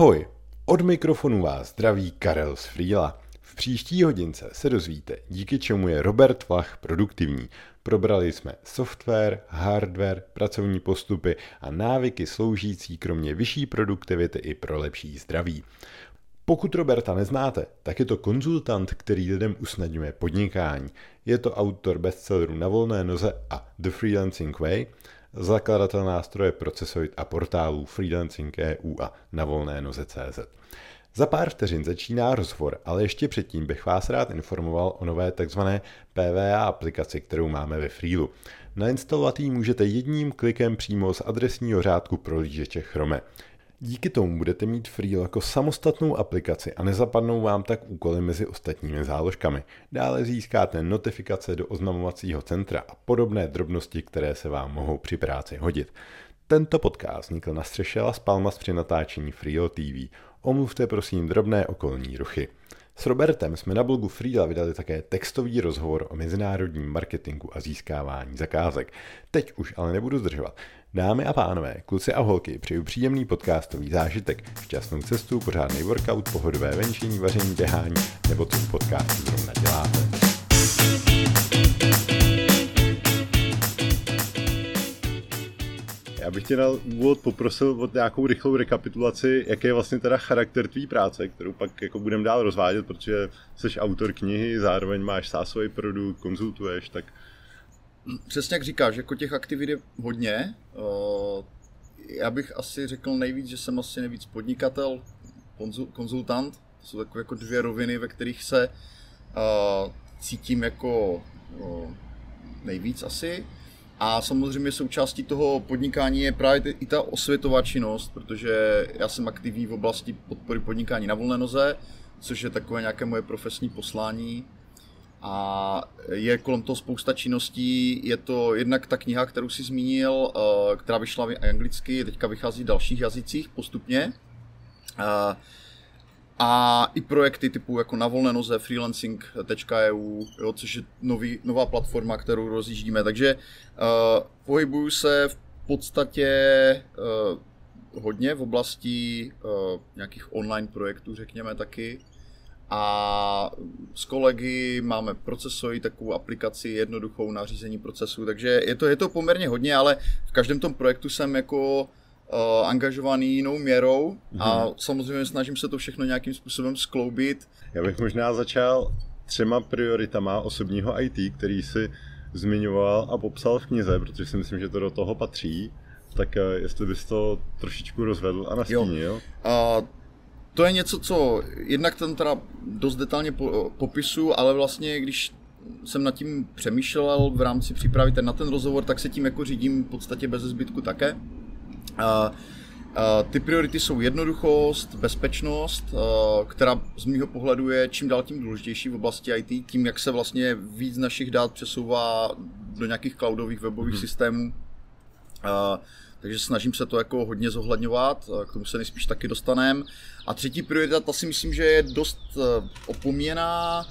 Ahoj, od mikrofonu vás zdraví Karel z Frýla. V příští hodince se dozvíte, díky čemu je Robert Vlach produktivní. Probrali jsme software, hardware, pracovní postupy a návyky sloužící kromě vyšší produktivity i pro lepší zdraví. Pokud Roberta neznáte, tak je to konzultant, který lidem usnadňuje podnikání. Je to autor bestselleru Na volné noze a The Freelancing Way, zakladatel nástroje Procesoid a portálů Freelancing EU a na volné noze.cz. Za pár vteřin začíná rozhovor, ale ještě předtím bych vás rád informoval o nové tzv. PVA aplikaci, kterou máme ve Freelu. Nainstalovat ji můžete jedním klikem přímo z adresního řádku prohlížeče Chrome. Díky tomu budete mít Freel jako samostatnou aplikaci a nezapadnou vám tak úkoly mezi ostatními záložkami. Dále získáte notifikace do oznamovacího centra a podobné drobnosti, které se vám mohou při práci hodit. Tento podcast vznikl na střeše Las Palmas při natáčení Freelo TV. Omluvte prosím drobné okolní ruchy. S Robertem jsme na blogu Freela vydali také textový rozhovor o mezinárodním marketingu a získávání zakázek. Teď už ale nebudu zdržovat. Dámy a pánové, kluci a holky, přeju příjemný podcastový zážitek, šťastnou cestu, pořádný workout, pohodové venčení, vaření, běhání nebo co u podcastu zrovna děláte. Já bych tě na úvod poprosil o nějakou rychlou rekapitulaci, jaký je vlastně teda charakter tvý práce, kterou pak jako budeme dál rozvádět, protože jsi autor knihy, zároveň máš sásový produkt, konzultuješ, tak Přesně jak říkáš, jako těch aktivit je hodně. Eh, já bych asi řekl nejvíc, že jsem asi nejvíc podnikatel, konzultant. To jsou takové jako dvě roviny, ve kterých se eh, cítím jako eh, nejvíc asi. A samozřejmě součástí toho podnikání je právě i ta osvětová činnost, protože já jsem aktivní v oblasti podpory podnikání na volné noze, což je takové nějaké moje profesní poslání a je kolem toho spousta činností. Je to jednak ta kniha, kterou si zmínil, eh, která vyšla anglicky, teďka vychází v dalších jazycích postupně. A, a i projekty typu jako na volné noze, freelancing.eu, jo, což je nový, nová platforma, kterou rozjíždíme. Takže uh, pohybuju se v podstatě uh, hodně v oblasti uh, nějakých online projektů, řekněme taky. A s kolegy máme Procesoid, takovou aplikaci jednoduchou na řízení procesu, takže je to, je to poměrně hodně, ale v každém tom projektu jsem jako uh, angažovaný jinou měrou mm-hmm. a mhm. samozřejmě snažím se to všechno nějakým způsobem skloubit. Já bych možná začal třema prioritama osobního IT, který si zmiňoval a popsal v knize, protože si myslím, že to do toho patří. Tak eh, jestli bys to trošičku rozvedl a nastínil. Jo. Uh, to je něco, co jednak ten teda dost detailně po, popisu, ale vlastně když jsem nad tím přemýšlel v rámci přípravy ten, na ten rozhovor, tak se tím jako řídím v podstatě bez zbytku také. A, a ty priority jsou jednoduchost, bezpečnost, která z mého pohledu je čím dál tím důležitější v oblasti IT, tím, jak se vlastně víc našich dát přesouvá do nějakých cloudových webových hmm. systémů. A, takže snažím se to jako hodně zohledňovat, k tomu se nejspíš taky dostanem. A třetí priorita, ta si myslím, že je dost eh, opomíjená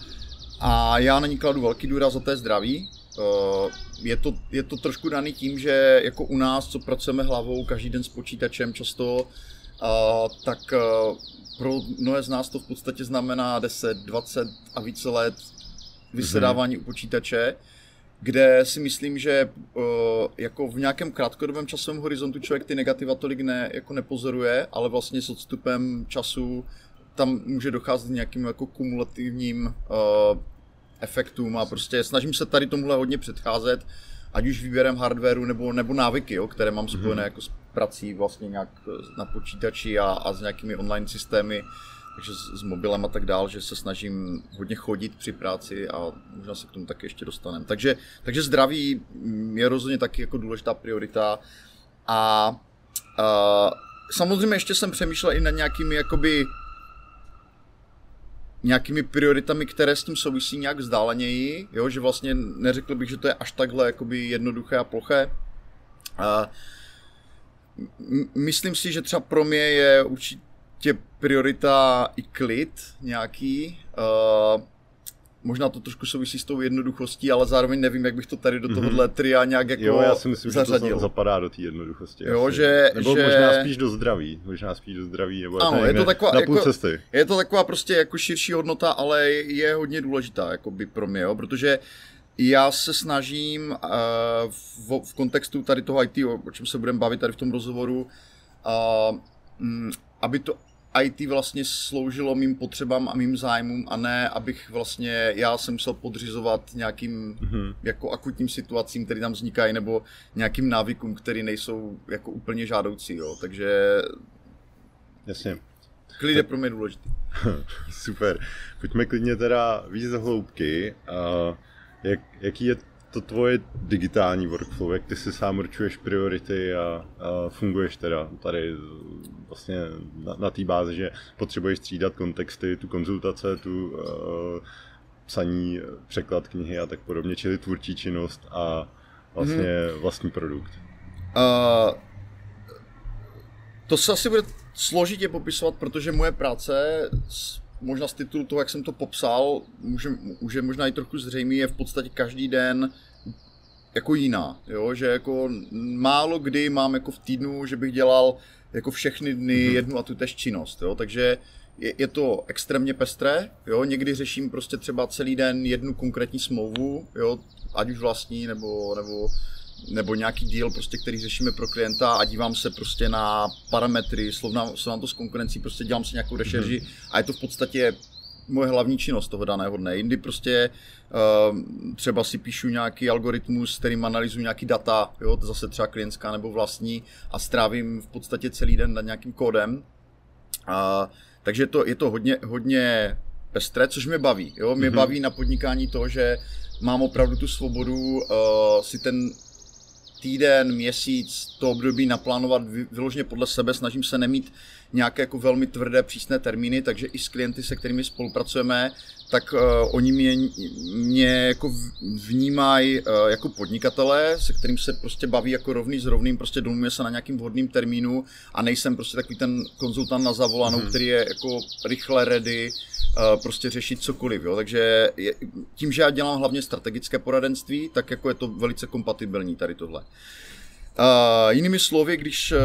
a já na ní kladu velký důraz a to je zdraví. Eh, je to, je to trošku daný tím, že jako u nás, co pracujeme hlavou každý den s počítačem často, eh, tak pro mnohé z nás to v podstatě znamená 10, 20 a více let vysedávání mm-hmm. u počítače kde si myslím, že uh, jako v nějakém krátkodobém časovém horizontu člověk ty negativa tolik ne, jako nepozoruje, ale vlastně s odstupem času tam může docházet k nějakým jako kumulativním uh, efektům a prostě snažím se tady tomuhle hodně předcházet, ať už výběrem hardwareu nebo, nebo návyky, jo, které mám spojené mm-hmm. jako s prací vlastně nějak na počítači a, a s nějakými online systémy, takže s, s mobilem a tak dál, že se snažím hodně chodit při práci a možná se k tomu taky ještě dostaneme. Takže, takže zdraví je rozhodně taky jako důležitá priorita a, a samozřejmě ještě jsem přemýšlel i nad nějakými jakoby nějakými prioritami, které s tím souvisí nějak vzdáleněji, jo, že vlastně neřekl bych, že to je až takhle jakoby jednoduché a ploché. A myslím si, že třeba pro mě je určitě tě priorita i klid nějaký. Uh, možná to trošku souvisí s tou jednoduchostí, ale zároveň nevím, jak bych to tady do mhm. tohohle tria nějak jako Jo, já si myslím, zařadil. že to zapadá do té jednoduchosti. Jo, asi. že, nebo že... možná spíš do zdraví, možná spíš do zdraví, nebo ano, je to taková, na půl jako, cesty. Je to taková prostě jako širší hodnota, ale je hodně důležitá jako by pro mě, jo, protože já se snažím uh, v, v kontextu tady toho IT, o, čem se budeme bavit tady v tom rozhovoru, uh, um, aby to IT vlastně sloužilo mým potřebám a mým zájmům a ne, abych vlastně já jsem musel podřizovat nějakým mm-hmm. jako akutním situacím, které tam vznikají, nebo nějakým návykům, které nejsou jako úplně žádoucí, jo. Takže Jasně. Klid je pro mě důležitý. Super. Pojďme klidně teda víc do hloubky. Uh, jak, jaký je to tvoje digitální workflow, jak ty si sám určuješ priority a, a funguješ teda tady vlastně na, na té bázi, že potřebuješ střídat kontexty, tu konzultace, tu uh, psaní, překlad knihy a tak podobně, čili tvůrčí činnost a vlastně hmm. vlastní produkt. Uh, to se asi bude složitě popisovat, protože moje práce možná z titulu toho, jak jsem to popsal, může, může možná i trochu zřejmý, je v podstatě každý den jako jiná, jo? že jako málo kdy mám jako v týdnu, že bych dělal jako všechny dny mm-hmm. jednu a tu tež činnost, jo? takže je, je to extrémně pestré, jo? někdy řeším prostě třeba celý den jednu konkrétní smlouvu, jo? ať už vlastní nebo, nebo nebo nějaký deal, prostě, který řešíme pro klienta a dívám se prostě na parametry, slovnám, slovnám to s konkurencí, prostě dělám si nějakou rešerži mm-hmm. a je to v podstatě moje hlavní činnost toho daného dne. Jindy prostě uh, třeba si píšu nějaký algoritmus, kterým analyzuji nějaký data, jo, to zase třeba klientská nebo vlastní a strávím v podstatě celý den nad nějakým kódem. Uh, takže to, je to hodně, hodně pestré, což mě baví. Jo? Mě mm-hmm. baví na podnikání to, že mám opravdu tu svobodu uh, si ten týden, měsíc, to období naplánovat vyloženě podle sebe, snažím se nemít nějaké jako velmi tvrdé, přísné termíny, takže i s klienty, se kterými spolupracujeme, tak uh, oni mě, mě jako vnímají uh, jako podnikatele, se kterým se prostě baví jako rovný s rovným, prostě domluvíme se na nějakým vhodným termínu a nejsem prostě takový ten konzultant na zavolanou, mm-hmm. který je jako rychle ready, uh, prostě řešit cokoliv, jo. Takže je, tím, že já dělám hlavně strategické poradenství, tak jako je to velice kompatibilní tady tohle. Uh, jinými slovy, když uh,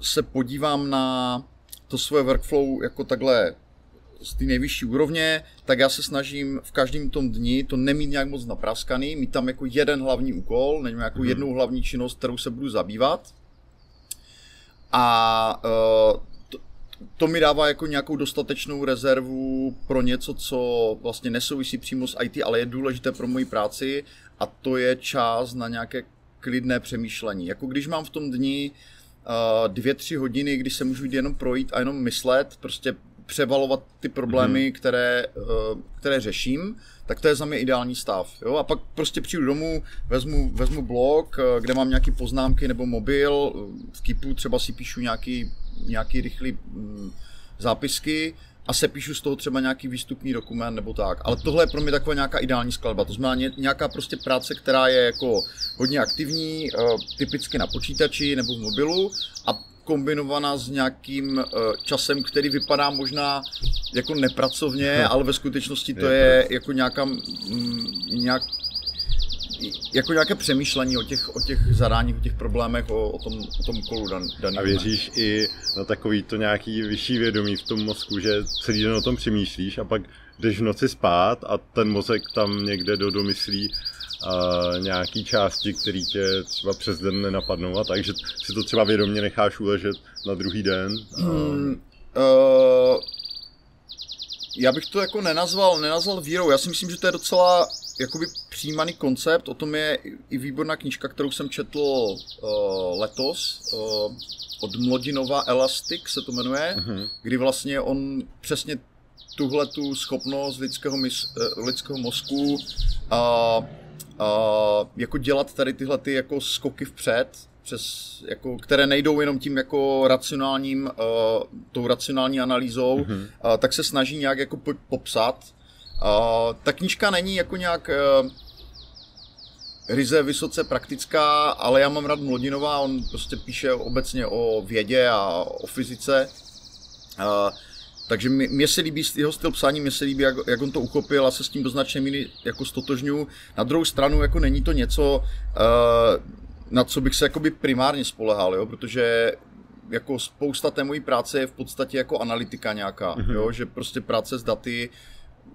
se podívám na to svoje workflow jako takhle z té nejvyšší úrovně, tak já se snažím v každém tom dni to nemít nějak moc napraskaný, mít tam jako jeden hlavní úkol, nevím, jako mm-hmm. jednou hlavní činnost, kterou se budu zabývat. A uh, to, to mi dává jako nějakou dostatečnou rezervu pro něco, co vlastně nesouvisí přímo s IT, ale je důležité pro moji práci a to je čas na nějaké klidné přemýšlení. Jako když mám v tom dni uh, dvě, tři hodiny, kdy se můžu jít jenom projít a jenom myslet, prostě převalovat ty problémy, mm-hmm. které, uh, které řeším, tak to je za mě ideální stav. Jo? A pak prostě přijdu domů, vezmu, vezmu blog, uh, kde mám nějaké poznámky nebo mobil, v Kipu třeba si píšu nějaký, nějaký rychlý um, zápisky a se píšu z toho třeba nějaký výstupní dokument nebo tak. Ale tohle je pro mě taková nějaká ideální skladba. To znamená nějaká prostě práce, která je jako hodně aktivní, eh, typicky na počítači nebo v mobilu a kombinovaná s nějakým eh, časem, který vypadá možná jako nepracovně, ale ve skutečnosti to je jako nějaká, mm, nějak, jako nějaké přemýšlení o těch, o těch zadáních, o těch problémech, o, o tom, o tom kolu dan, daný. A věříš i na takový to nějaký vyšší vědomí v tom mozku, že celý den o tom přemýšlíš a pak jdeš v noci spát a ten mozek tam někde do domyslí uh, nějaký části, které tě třeba přes den nenapadnou a takže si to třeba vědomě necháš uležet na druhý den. Hmm, uh, já bych to jako nenazval, nenazval vírou, já si myslím, že to je docela jakoby přijímaný koncept, o tom je i výborná knížka, kterou jsem četl uh, letos, uh, od Mlodinova Elastic se to jmenuje, uh-huh. kdy vlastně on přesně tuhle tu schopnost lidského, mys, uh, lidského mozku uh, uh, jako dělat tady tyhle ty jako skoky vpřed, přes, jako, které nejdou jenom tím jako racionálním, uh, tou racionální analýzou, mm-hmm. uh, tak se snaží nějak jako popsat. Uh, ta knížka není jako nějak uh, ryze vysoce praktická, ale já mám rád Mlodinová, on prostě píše obecně o vědě a o fyzice. Uh, takže mně se líbí jeho styl psání, mně se líbí, jak, jak on to uchopil a se s tím do značné míry jako stotožňu. Na druhou stranu jako není to něco, uh, na co bych se jakoby primárně spolehal, jo? protože jako spousta té mojí práce je v podstatě jako analytika nějaká, mm-hmm. jo? že prostě práce s daty,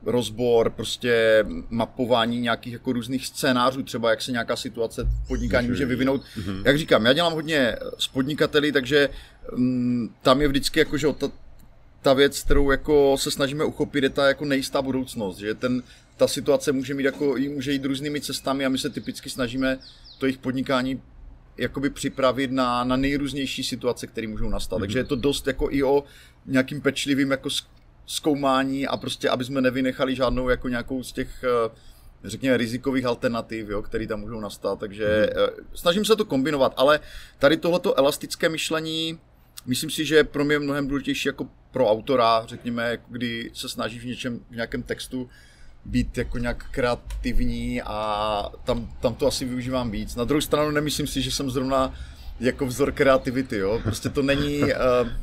rozbor, prostě mapování nějakých jako různých scénářů, třeba jak se nějaká situace v podnikání může vyvinout. Mm-hmm. Jak říkám, já dělám hodně s podnikateli, takže um, tam je vždycky jako, že ta, ta věc, kterou jako se snažíme uchopit, je ta jako nejistá budoucnost, že ten, ta situace může mít jako, může jít různými cestami a my se typicky snažíme to jejich podnikání jakoby připravit na, na nejrůznější situace, které můžou nastat. Mm-hmm. Takže je to dost jako i o nějakým pečlivým jako zkoumání a prostě, aby jsme nevynechali žádnou jako nějakou z těch eh, řekněme, rizikových alternativ, jo, které tam můžou nastat, takže mm. snažím se to kombinovat, ale tady tohleto elastické myšlení, myslím si, že je pro mě mnohem důležitější jako pro autora, řekněme, kdy se snaží v něčem, v nějakém textu být jako nějak kreativní a tam, tam to asi využívám víc. Na druhou stranu nemyslím si, že jsem zrovna jako vzor kreativity, jo. Prostě to není, uh,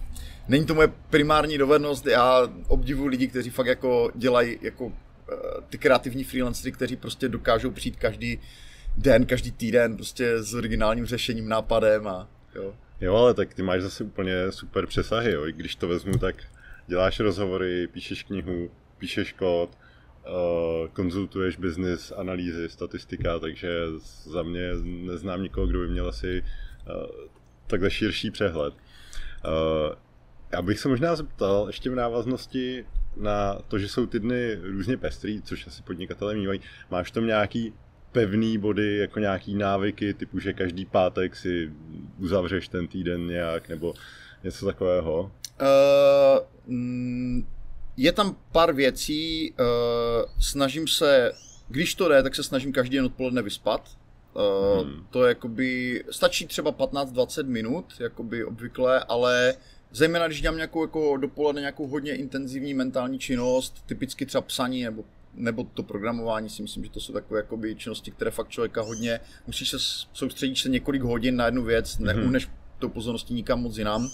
není to moje primární dovednost. Já obdivuji lidi, kteří fakt jako dělají jako uh, ty kreativní freelancery, kteří prostě dokážou přijít každý den, každý týden prostě s originálním řešením, nápadem a jo. Jo, ale tak ty máš zase úplně super přesahy, jo. I když to vezmu, tak děláš rozhovory, píšeš knihu, píšeš kód, uh, konzultuješ business, analýzy, statistika, takže za mě neznám nikoho, kdo by měl asi uh, takhle širší přehled. Uh, já bych se možná zeptal ještě v návaznosti na to, že jsou ty dny různě pestrý, což asi podnikatelé mývají. Máš tam nějaký pevný body, jako nějaký návyky, typu, že každý pátek si uzavřeš ten týden nějak, nebo něco takového? Uh, je tam pár věcí, uh, snažím se, když to jde, tak se snažím každý den odpoledne vyspat. Uh, hmm. To je jakoby, stačí třeba 15-20 minut, jakoby obvykle, ale zejména když dělám nějakou jako dopoledne nějakou hodně intenzivní mentální činnost, typicky třeba psaní nebo nebo to programování si myslím, že to jsou takové jakoby činnosti, které fakt člověka hodně, musíš se soustředit se několik hodin na jednu věc, mm-hmm. neuhneš tou pozorností nikam moc jinam. Uh,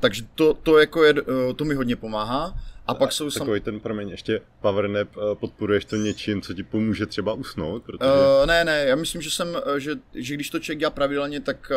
takže to, to, jako je, uh, to mi hodně pomáhá. A pak jsou Takový sam... ten, promiň, ještě power nap, uh, podporuješ to něčím, co ti pomůže třeba usnout? Protože... Uh, ne, ne, já myslím, že jsem, že, že když to člověk dělá pravidelně, tak,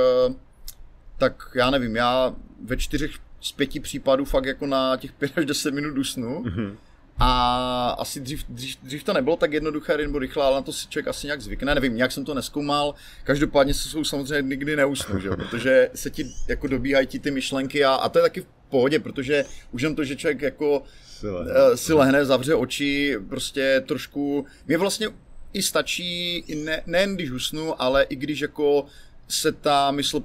tak já nevím, já ve čtyřech z pěti případů fakt jako na těch pět až deset minut usnu. Mm-hmm. A asi dřív, dřív, dřív to nebylo tak jednoduché nebo rychle, ale na to si člověk asi nějak zvykne. Nevím, nějak jsem to neskoumal. Každopádně se jsou samozřejmě nikdy neusnu, že? protože se ti jako dobíhají ti ty myšlenky a, a to je taky v pohodě, protože už jen to, že člověk jako si lehne, uh, si lehne zavře oči, prostě trošku, mě vlastně i stačí, ne, nejen když usnu, ale i když jako se ta mysl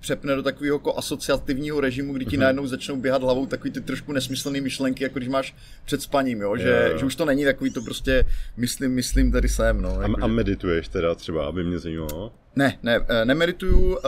přepne do takového jako asociativního režimu, kdy ti mm-hmm. najednou začnou běhat hlavou takový ty trošku nesmyslné myšlenky, jako když máš před spaním, jo? Že, jo, jo. že už to není takový to prostě myslím, myslím tady jsem. No, a, jako, a medituješ teda třeba, aby mě zajímalo? Ne, ne, eh, nemedituju. Uh,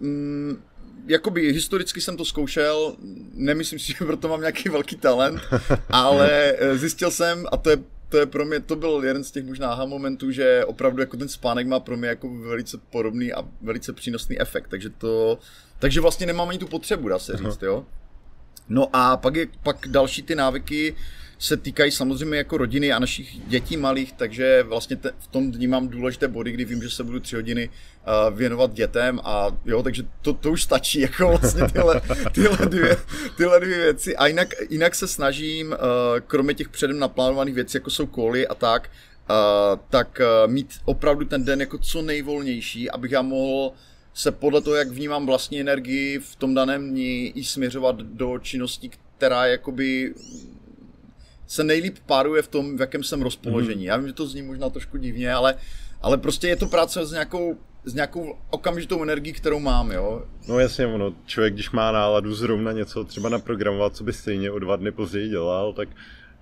mm, jakoby historicky jsem to zkoušel, nemyslím si, že proto mám nějaký velký talent, ale eh, zjistil jsem, a to je to je pro mě, to byl jeden z těch možná aha momentů, že opravdu jako ten spánek má pro mě jako velice podobný a velice přínosný efekt, takže to, takže vlastně nemám ani tu potřebu, dá se říct, jo. No a pak, je, pak další ty návyky se týkají samozřejmě jako rodiny a našich dětí malých, takže vlastně te, v tom dní mám důležité body, kdy vím, že se budu tři hodiny uh, věnovat dětem a jo, takže to, to už stačí, jako vlastně tyhle, tyhle, dvě, tyhle dvě věci. A jinak, jinak se snažím, uh, kromě těch předem naplánovaných věcí, jako jsou koly a tak, uh, tak uh, mít opravdu ten den jako co nejvolnější, abych já mohl se podle toho, jak vnímám vlastní energii v tom daném dni i směřovat do činností, která jakoby se nejlíp páruje v tom, v jakém jsem rozpoložení. Mm-hmm. Já vím, že to zní možná trošku divně, ale, ale prostě je to práce s nějakou, s nějakou okamžitou energií, kterou mám, jo. No jasně, ono, člověk, když má náladu zrovna něco třeba naprogramovat, co by stejně o dva dny později dělal, tak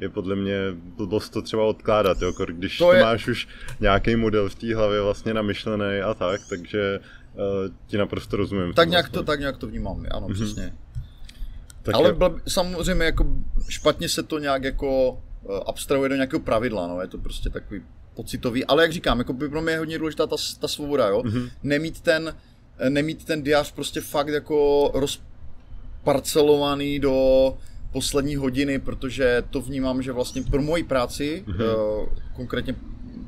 je podle mě blbost to třeba odkládat, jo, když to je... máš už nějaký model v té hlavě vlastně namyšlený a tak, takže uh, ti naprosto rozumím. Tak nějak, vlastně. to, tak nějak to vnímám, ano, mm-hmm. přesně. Tak Ale je... samozřejmě jako špatně se to nějak jako eh, abstrahuje do nějakého pravidla, no, je to prostě takový pocitový, ale jak říkám, jako by pro mě je hodně důležitá ta, ta svoboda, jo, mm-hmm. nemít ten, eh, nemít ten diář prostě fakt jako roz, parcelovaný do poslední hodiny, protože to vnímám, že vlastně pro moji práci, mm-hmm. konkrétně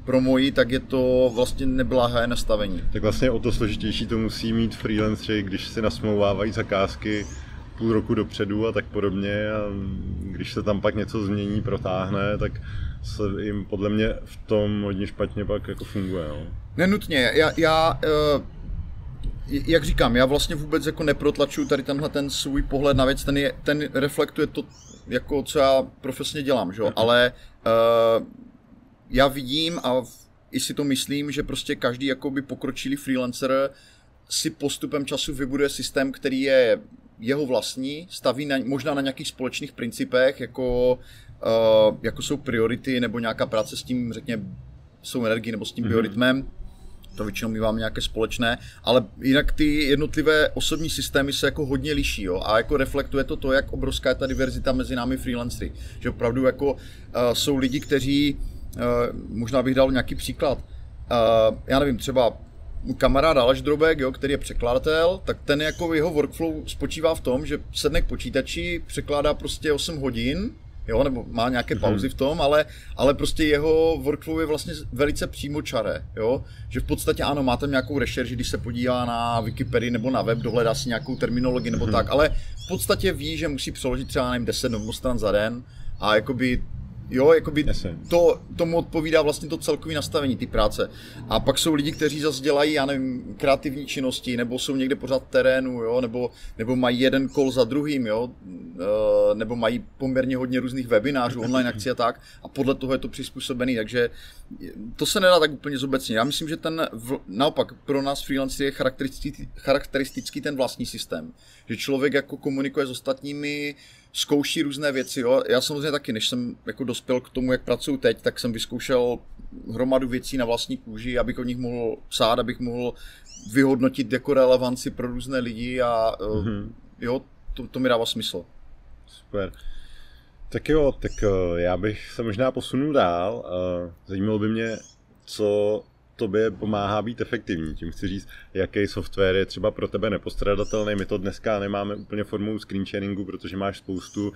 pro moji, tak je to vlastně neblahé nastavení. Tak vlastně o to složitější to musí mít freelanceri, když si nasmlouvávají zakázky půl roku dopředu a tak podobně a když se tam pak něco změní, protáhne, tak se jim podle mě v tom hodně špatně pak jako funguje. No. Nenutně, já, já uh, jak říkám, já vlastně vůbec jako neprotlačuju tady tenhle ten svůj pohled na věc, ten, je, ten reflektuje to, jako co já profesně dělám, že? Mm-hmm. ale uh, já vidím a i si to myslím, že prostě každý jakoby pokročilý freelancer si postupem času vybuduje systém, který je jeho vlastní, staví na, možná na nějakých společných principech, jako, uh, jako jsou priority nebo nějaká práce s tím, řekněme, jsou energii nebo s tím mm-hmm. biorytmem, to většinou my máme nějaké společné, ale jinak ty jednotlivé osobní systémy se jako hodně liší, jo, a jako reflektuje to to, jak obrovská je ta diverzita mezi námi freelancery, že opravdu jako uh, jsou lidi, kteří, uh, možná bych dal nějaký příklad, uh, já nevím, třeba kamarád Aleš Drobek, jo, který je překladatel, tak ten jako jeho workflow spočívá v tom, že sedne k počítači, překládá prostě 8 hodin, jo, nebo má nějaké mhm. pauzy v tom, ale, ale prostě jeho workflow je vlastně velice přímočaré, jo, že v podstatě ano, má tam nějakou rešerži, když se podívá na Wikipedii nebo na web, dohledá si nějakou terminologii nebo mhm. tak, ale v podstatě ví, že musí přeložit třeba, nevím, 10 novostran za den a jakoby Jo, jakoby to, tomu odpovídá vlastně to celkové nastavení ty práce. A pak jsou lidi, kteří zase dělají, já nevím, kreativní činnosti, nebo jsou někde pořád v terénu, jo, nebo, nebo mají jeden kol za druhým, jo, e, nebo mají poměrně hodně různých webinářů, online akcí a tak, a podle toho je to přizpůsobený, takže to se nedá tak úplně zobecně. Já myslím, že ten, naopak, pro nás freelancer je charakteristický, charakteristický ten vlastní systém, že člověk jako komunikuje s ostatními, zkouší různé věci. Jo. Já samozřejmě taky, než jsem jako dospěl k tomu, jak pracuji teď, tak jsem vyzkoušel hromadu věcí na vlastní kůži, abych o nich mohl psát, abych mohl vyhodnotit jako relevanci pro různé lidi a mm-hmm. jo, to, to mi dává smysl. Super. Tak jo, tak eh, já bych se možná posunul dál. Eh, zajímalo by mě, co tobě pomáhá být efektivní. Tím chci říct, jaký software je třeba pro tebe nepostradatelný. My to dneska nemáme úplně formou screen sharingu, protože máš spoustu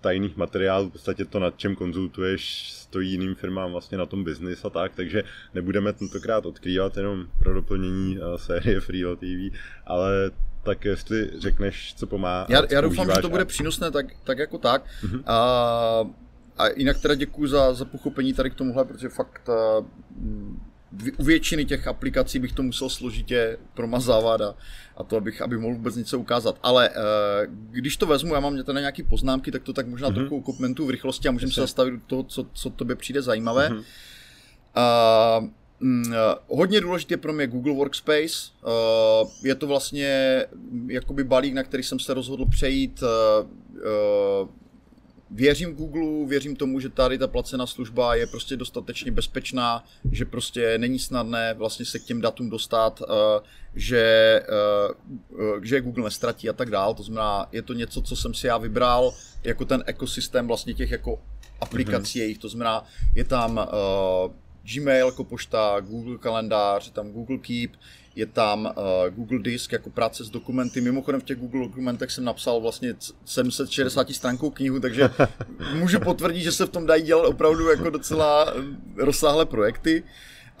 tajných materiálů, v podstatě to, nad čem konzultuješ, stojí jiným firmám vlastně na tom biznis a tak, takže nebudeme tentokrát odkrývat jenom pro doplnění uh, série Free TV, ale tak jestli řekneš, co pomáhá. Já, já doufám, že to bude a... přínosné tak, tak jako tak. Uh-huh. A, a jinak teda děkuji za, za pochopení tady k tomuhle, protože fakt uh, u většiny těch aplikací bych to musel složitě promazávat a, a to, abych, aby mohl vůbec něco ukázat. Ale uh, když to vezmu, já mám tady nějaké poznámky, tak to tak možná mm-hmm. trochu komentu v rychlosti a můžeme se zastavit do toho, co, co tobě přijde zajímavé. Mm-hmm. Uh, Mm, hodně důležité pro mě Google Workspace. Uh, je to vlastně jakoby balík, na který jsem se rozhodl přejít. Věřím Google, věřím tomu, že tady ta placená služba je prostě dostatečně bezpečná, že prostě není snadné vlastně se k těm datům dostat, eh, že, eh, eh, že Google nestratí a tak dál. To znamená, je to něco, co jsem si já vybral jako ten ekosystém vlastně těch jako aplikací mm-hmm. jejich. To znamená, je tam Gmail jako pošta, Google kalendář, je tam Google Keep, je tam uh, Google Disk jako práce s dokumenty. Mimochodem v těch Google dokumentech jsem napsal vlastně 760 stránkou knihu, takže můžu potvrdit, že se v tom dají dělat opravdu jako docela rozsáhlé projekty. Uh,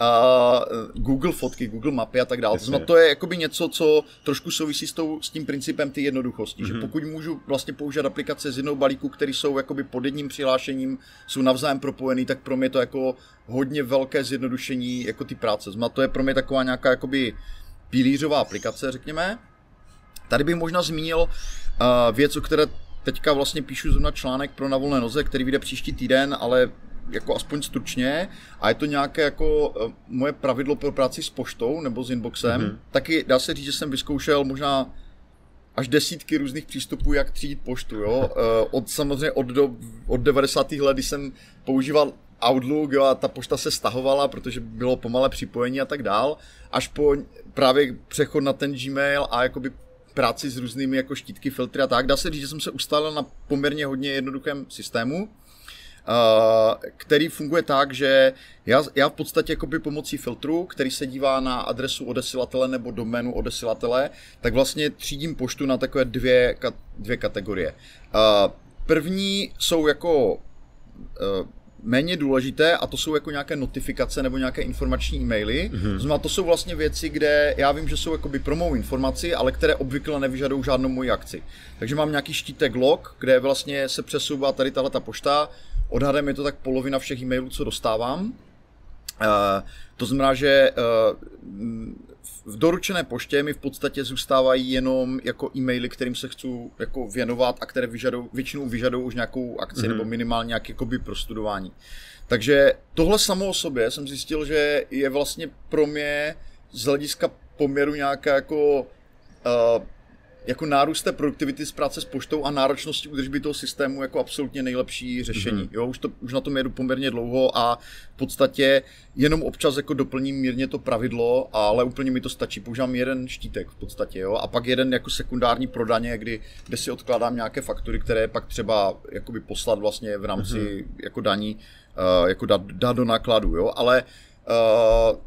uh, Google fotky, Google mapy a tak dále. To, to je jakoby něco, co trošku souvisí s, tou, s tím principem ty jednoduchosti, mm-hmm. že mhm. pokud můžu vlastně použít aplikace z jednou balíku, které jsou jakoby pod jedním přihlášením, jsou navzájem propojený, tak pro mě to jako hodně velké zjednodušení jako ty práce. Znamená, to je pro mě taková nějaká jakoby pilířová aplikace, řekněme. Tady bych možná zmínil uh, věc, o které teďka vlastně píšu zrovna článek pro na volné noze, který vyjde příští týden, ale jako aspoň stručně a je to nějaké jako uh, moje pravidlo pro práci s poštou nebo s inboxem. Mm-hmm. Taky dá se říct, že jsem vyzkoušel možná až desítky různých přístupů, jak třídit poštu, jo. Uh, od samozřejmě od, do, od 90. let, kdy jsem používal Outlook, jo, a ta pošta se stahovala, protože bylo pomalé připojení a tak dál, až po právě přechod na ten Gmail a jakoby práci s různými jako štítky, filtry a tak. Dá se říct, že jsem se ustálil na poměrně hodně jednoduchém systému. Který funguje tak, že já, já v podstatě jakoby pomocí filtru, který se dívá na adresu odesilatele nebo doménu odesilatele, tak vlastně třídím poštu na takové dvě, dvě kategorie. První jsou jako méně důležité a to jsou jako nějaké notifikace nebo nějaké informační e-maily. Mm-hmm. To znamená, to jsou vlastně věci, kde já vím, že jsou jakoby pro mou informaci, ale které obvykle nevyžadují žádnou moji akci. Takže mám nějaký štítek log, kde vlastně se přesouvá tady tahle ta pošta. Odhadem je to tak polovina všech e-mailů, co dostávám. Uh, to znamená, že uh, v doručené poště mi v podstatě zůstávají jenom jako e-maily, kterým se chci jako věnovat a které vyžadou, většinou vyžadují už nějakou akci mm-hmm. nebo minimálně nějaké jakoby prostudování. Takže tohle samo o sobě jsem zjistil, že je vlastně pro mě z hlediska poměru nějaká jako uh, jako nárůst té produktivity z práce s poštou a náročnosti údržby toho systému jako absolutně nejlepší řešení. Mm-hmm. Jo, už, to, už na tom jedu poměrně dlouho a v podstatě jenom občas jako doplním mírně to pravidlo, ale úplně mi to stačí. Používám jeden štítek v podstatě, jo, a pak jeden jako sekundární prodaně, kdy, kde si odkládám nějaké faktury, které pak třeba jakoby poslat vlastně v rámci mm-hmm. jako daní, uh, jako dát, dát do nákladu, jo, ale uh,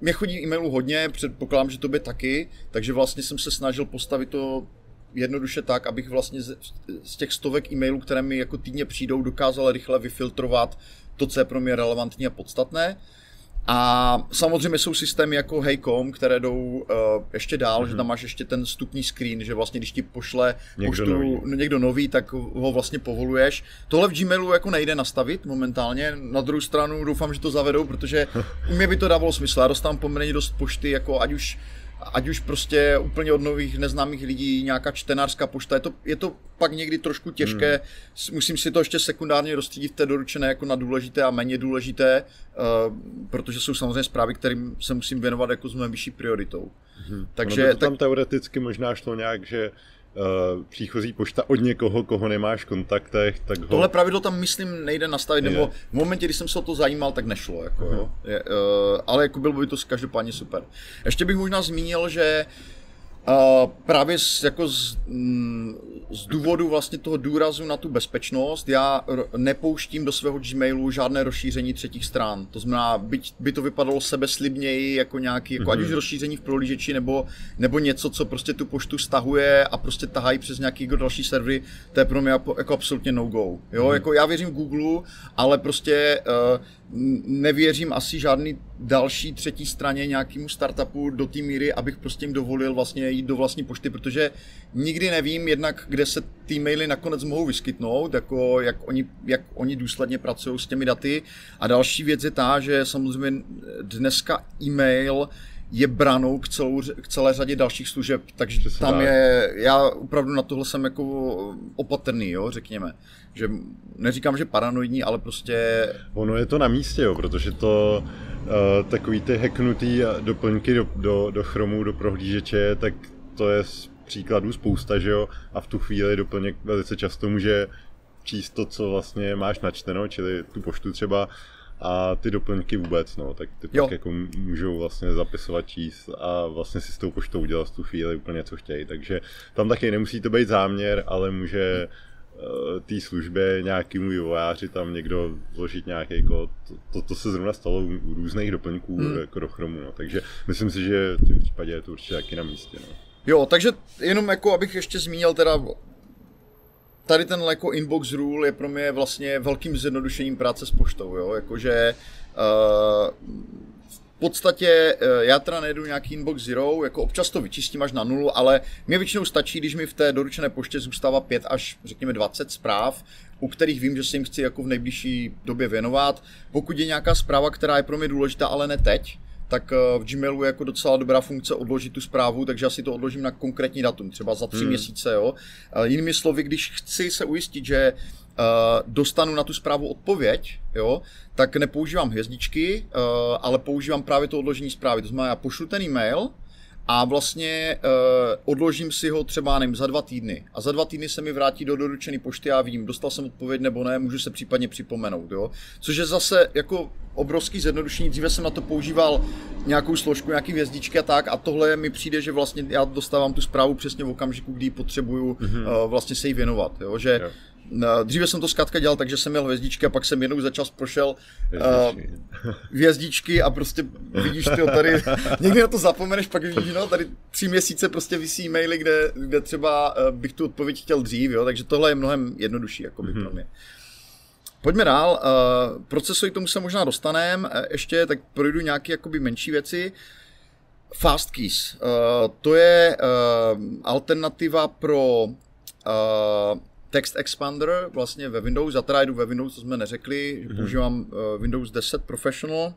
mě chodí e-mailů hodně, předpokládám, že to by taky, takže vlastně jsem se snažil postavit to jednoduše tak, abych vlastně z, těch stovek e-mailů, které mi jako týdně přijdou, dokázal rychle vyfiltrovat to, co je pro mě relevantní a podstatné. A samozřejmě jsou systémy jako Heycom, které jdou uh, ještě dál, mm-hmm. že tam máš ještě ten stupní screen, že vlastně když ti pošle někdo poštu nový. někdo nový, tak ho vlastně povoluješ. Tohle v Gmailu jako nejde nastavit momentálně, na druhou stranu doufám, že to zavedou, protože mě by to dávalo smysl. Já dostávám poměrně dost pošty, jako ať už ať už prostě úplně od nových neznámých lidí nějaká čtenářská pošta, je to, je to pak někdy trošku těžké, hmm. musím si to ještě sekundárně rozstřídit v té doručené jako na důležité a méně důležité, uh, protože jsou samozřejmě zprávy, kterým se musím věnovat jako s mé vyšší prioritou. Hmm. Takže ono by to tam tak... teoreticky možná šlo nějak, že uh, příchozí pošta od někoho, koho nemáš v kontaktech, tak ho... Tohle pravidlo tam, myslím, nejde nastavit, je. nebo v momentě, kdy jsem se o to zajímal, tak nešlo, jako, uh-huh. jo. Je, uh, ale jako bylo by to každopádně super. Ještě bych možná zmínil, že uh, Uh, právě z, jako z, mm, z důvodu vlastně toho důrazu na tu bezpečnost, já r- nepouštím do svého Gmailu žádné rozšíření třetích stran. To znamená, byť by to vypadalo sebeslibněji jako nějaký, jako mm-hmm. ať už mhm. rozšíření v prolížeči nebo, nebo něco, co prostě tu poštu stahuje a prostě tahají přes nějaký další servery, to je pro mě jako, jako absolutně no-go. Jo, mm-hmm. jako já věřím Google, ale prostě uh, nevěřím asi žádný další třetí straně nějakému startupu do té míry, abych prostě jim dovolil vlastně jít do vlastní pošty, protože nikdy nevím jednak, kde se ty maily nakonec mohou vyskytnout, jako jak oni, jak oni důsledně pracují s těmi daty. A další věc je ta, že samozřejmě dneska e-mail je branou k, celou, k celé řadě dalších služeb, takže Přesně tam je, já opravdu na tohle jsem jako opatrný, jo, řekněme. Že neříkám, že paranoidní, ale prostě... Ono je to na místě, jo, protože to uh, takový ty hacknutý doplňky do, do, do chromu, do prohlížeče, tak to je z příkladů spousta, že jo, a v tu chvíli doplněk velice často může číst to, co vlastně máš načteno, čili tu poštu třeba a ty doplňky vůbec, no, tak ty jo. pak jako můžou vlastně zapisovat číst a vlastně si s tou poštou udělat v tu chvíli úplně co chtějí, takže tam taky nemusí to být záměr, ale může uh, té službě nějakému vývojáři tam někdo vložit nějaký kód. To, to, to se zrovna stalo u různých doplňků hmm. jako do Chromu, no. takže myslím si, že v tom případě je to určitě taky na místě. No. Jo, takže jenom jako abych ještě zmínil teda tady ten jako inbox rule je pro mě vlastně velkým zjednodušením práce s poštou, jo, jakože uh, v podstatě uh, já teda nejedu nějaký inbox zero, jako občas to vyčistím až na nulu, ale mě většinou stačí, když mi v té doručené poště zůstává 5 až řekněme 20 zpráv, u kterých vím, že se jim chci jako v nejbližší době věnovat. Pokud je nějaká zpráva, která je pro mě důležitá, ale ne teď, tak eh, v Gmailu je jako docela dobrá funkce odložit tu zprávu, takže já si to odložím na konkrétní datum, třeba za tři hmm. měsíce. Jo. Jinými slovy, když chci se ujistit, že uh, dostanu na tu zprávu odpověď, jo, tak nepoužívám hvězdičky, ale používám právě to odložení zprávy. To znamená, já pošlu ten e-mail, a vlastně uh, odložím si ho třeba nevím, za dva týdny. A za dva týdny se mi vrátí do doručené pošty a vím, dostal jsem odpověď nebo ne, můžu se případně připomenout. Jo? Což je zase jako obrovský zjednodušení. Dříve jsem na to používal nějakou složku, nějaký hvězdičky a tak a tohle mi přijde, že vlastně já dostávám tu zprávu přesně v okamžiku, kdy potřebuju mm-hmm. uh, vlastně se jí věnovat, jo? že jo. Dříve jsem to zkrátka dělal, takže jsem měl hvězdičky a pak jsem jednou za čas prošel uh, hvězdičky a prostě vidíš ty tady, někdy na to zapomeneš, pak vidíš, no tady tři měsíce prostě vysí e-maily, kde, kde třeba uh, bych tu odpověď chtěl dřív, jo, takže tohle je mnohem jednodušší jako mm-hmm. pro mě. Pojďme dál, uh, procesory tomu se možná dostaneme, uh, ještě tak projdu nějaké jakoby menší věci. Fast keys, uh, to je uh, alternativa pro uh, Text Expander vlastně ve Windows, já teda jdu ve Windows, to jsme neřekli, že mm-hmm. používám uh, Windows 10 Professional.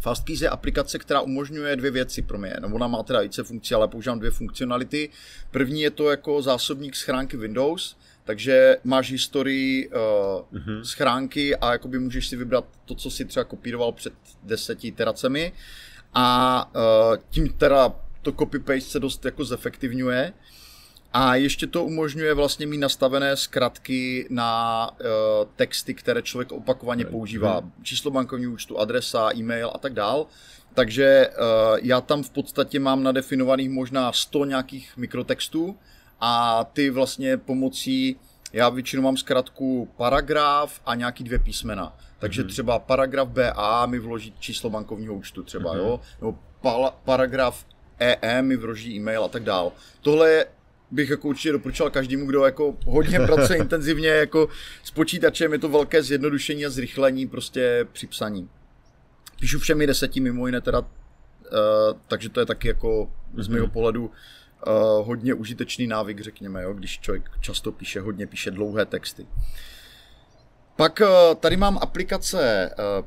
FastKeys je aplikace, která umožňuje dvě věci pro mě. No, ona má teda více funkcí, ale používám dvě funkcionality. První je to jako zásobník schránky Windows, takže máš historii uh, mm-hmm. schránky a jakoby můžeš si vybrat to, co si třeba kopíroval před deseti iteracemi. A uh, tím teda to copy-paste se dost jako zefektivňuje. A ještě to umožňuje vlastně mít nastavené zkratky na uh, texty, které člověk opakovaně používá. Číslo bankovního účtu, adresa, e-mail a tak dál. Takže uh, já tam v podstatě mám nadefinovaných možná 100 nějakých mikrotextů a ty vlastně pomocí, já většinou mám zkratku paragraf a nějaký dvě písmena. Takže mm-hmm. třeba paragraf BA mi vloží číslo bankovního účtu třeba, mm-hmm. jo, nebo pala, paragraf EE mi vloží e-mail a tak dál. Tohle je bych jako určitě doporučoval každému, kdo jako hodně pracuje intenzivně jako s počítačem, je to velké zjednodušení a zrychlení prostě při psaní. Píšu všemi deseti mimo jiné teda, uh, takže to je taky jako z mého mhm. pohledu uh, hodně užitečný návyk, řekněme, jo, když člověk často píše, hodně píše dlouhé texty. Pak uh, tady mám aplikace uh,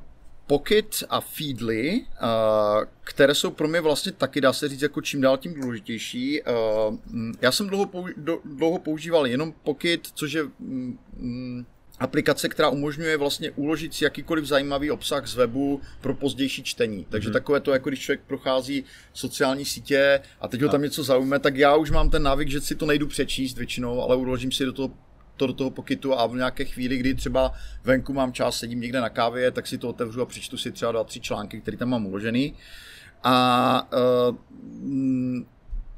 Pocket a Feedly, uh, které jsou pro mě vlastně taky, dá se říct, jako čím dál tím důležitější. Uh, já jsem dlouho, použi- do, dlouho používal jenom Pocket, což je um, aplikace, která umožňuje vlastně uložit si jakýkoliv zajímavý obsah z webu pro pozdější čtení. Takže mm-hmm. takové to, jako když člověk prochází sociální sítě a teď ho tam něco zaujme, tak já už mám ten návyk, že si to nejdu přečíst většinou, ale uložím si do toho to do toho pokytu a v nějaké chvíli, kdy třeba venku mám čas, sedím někde na kávě, tak si to otevřu a přečtu si třeba dva, tři články, které tam mám uložený. A uh,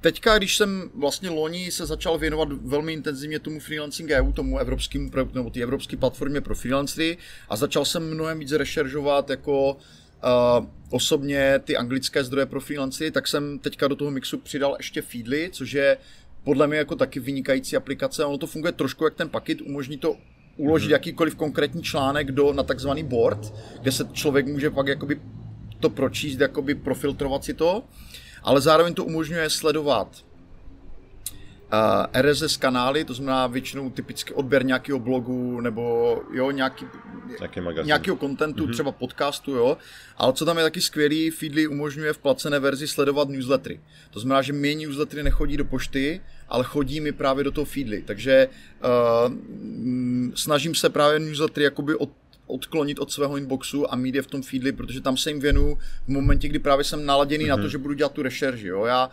teďka, když jsem vlastně loni se začal věnovat velmi intenzivně tomu freelancing EU, tomu evropskému projektu, nebo té evropské platformě pro freelancery a začal jsem mnohem víc rešeržovat jako uh, osobně ty anglické zdroje pro freelancery, tak jsem teďka do toho mixu přidal ještě Feedly, což je podle mě jako taky vynikající aplikace. Ono to funguje trošku jak ten paket, umožní to uložit mm-hmm. jakýkoliv konkrétní článek do, na takzvaný board, kde se člověk může pak jakoby to pročíst, jakoby profiltrovat si to, ale zároveň to umožňuje sledovat RSS kanály, to znamená většinou typicky odběr nějakého blogu nebo jo, nějaký, nějakého kontentu, mm-hmm. třeba podcastu, jo. Ale co tam je taky skvělý, Feedly umožňuje v placené verzi sledovat newslettery. To znamená, že mě newslettery nechodí do pošty, ale chodí mi právě do toho Feedly. Takže uh, snažím se právě newslettery jakoby od odklonit od svého inboxu a mít je v tom feedly, protože tam se jim věnu v momentě, kdy právě jsem naladěný mm-hmm. na to, mhm. že budu dělat tu rešerži. Jo. Já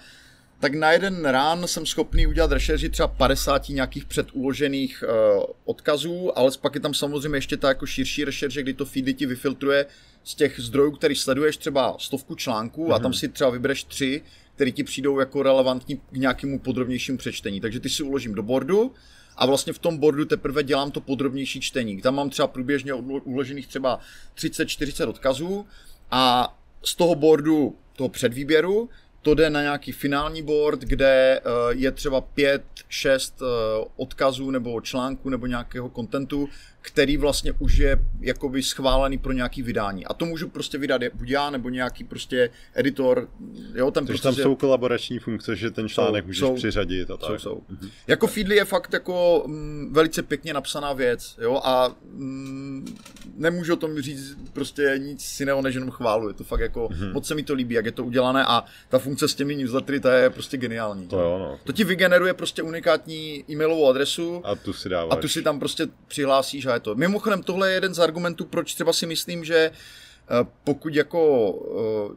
tak na jeden rán jsem schopný udělat rešerži třeba 50 nějakých předuložených uh, odkazů, ale pak je tam samozřejmě ještě ta jako širší rešerže, kdy to feedy ti vyfiltruje z těch zdrojů, který sleduješ třeba stovku článků mm-hmm. a tam mhm. si třeba vybereš tři, které ti přijdou jako relevantní k nějakému podrobnějšímu přečtení. Takže ty si uložím do bordu a vlastně v tom bordu teprve dělám to podrobnější čtení. Tam mám třeba průběžně uložených třeba 30-40 odkazů a z toho bordu toho předvýběru to jde na nějaký finální board, kde eh, je třeba pět, šest eh, odkazů nebo článků nebo nějakého kontentu, který vlastně už je jakoby schválený pro nějaký vydání. A to můžu prostě vydat buď já, nebo nějaký prostě editor. Jo, ten prostě, tam jsou kolaborační funkce, že ten článek jsou, můžeš jsou, přiřadit a tak. Jsou, jsou. Mhm. Jako Feedly je fakt jako m, mm, velice pěkně napsaná věc, jo, a m, mm, nemůžu o tom říct prostě nic jiného, než jenom chválu. Je to fakt jako, mhm. moc se mi to líbí, jak je to udělané a ta funkce s těmi newslettery, ta je prostě geniální. To, jo, no. to ti vygeneruje prostě unikátní e-mailovou adresu a tu si dáváš. A tu si tam prostě přihlásíš je to. Mimochodem, tohle je jeden z argumentů, proč třeba si myslím, že eh, pokud jako uh,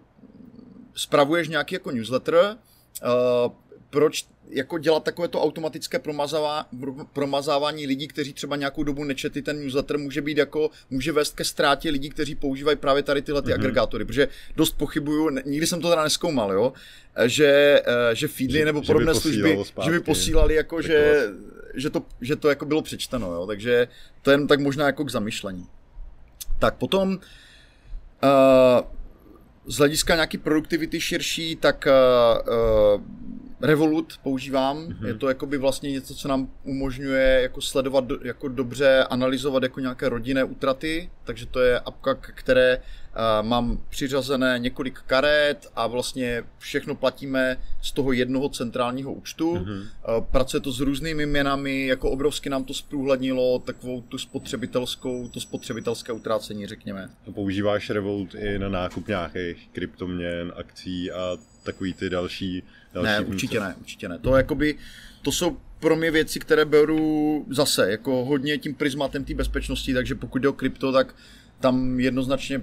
spravuješ nějaký jako newsletter, uh, proč jako dělat takové to automatické promazává, promazávání lidí, kteří třeba nějakou dobu nečetli ten newsletter, může být jako, může vést ke ztrátě lidí, kteří používají právě tady tyhle ty mm-hmm. agregátory, protože dost pochybuju, nikdy jsem to teda neskoumal, jo, že, eh, že feedly že, nebo podobné že služby, zpátky, že by posílali jako, že, že, to, že to jako bylo přečteno, jo, takže to je jen tak možná jako k zamyšlení. Tak potom uh, z hlediska nějaký produktivity širší, tak uh, uh, Revolut používám. Mm-hmm. Je to jakoby vlastně něco, co nám umožňuje jako sledovat, do, jako dobře analyzovat jako nějaké rodinné útraty. Takže to je apka, které uh, mám přiřazené několik karet a vlastně všechno platíme z toho jednoho centrálního účtu. Mm-hmm. Uh, pracuje to s různými měnami, jako obrovsky nám to zprůhlednilo takovou tu spotřebitelskou, to spotřebitelské utrácení, řekněme. A používáš Revolut i na nákup nějakých kryptoměn, akcí a takový ty další další ne, určitě ne, určitě ne. To, jakoby, to jsou pro mě věci, které beru zase jako hodně tím prismatem té bezpečnosti, takže pokud jde o krypto, tak tam jednoznačně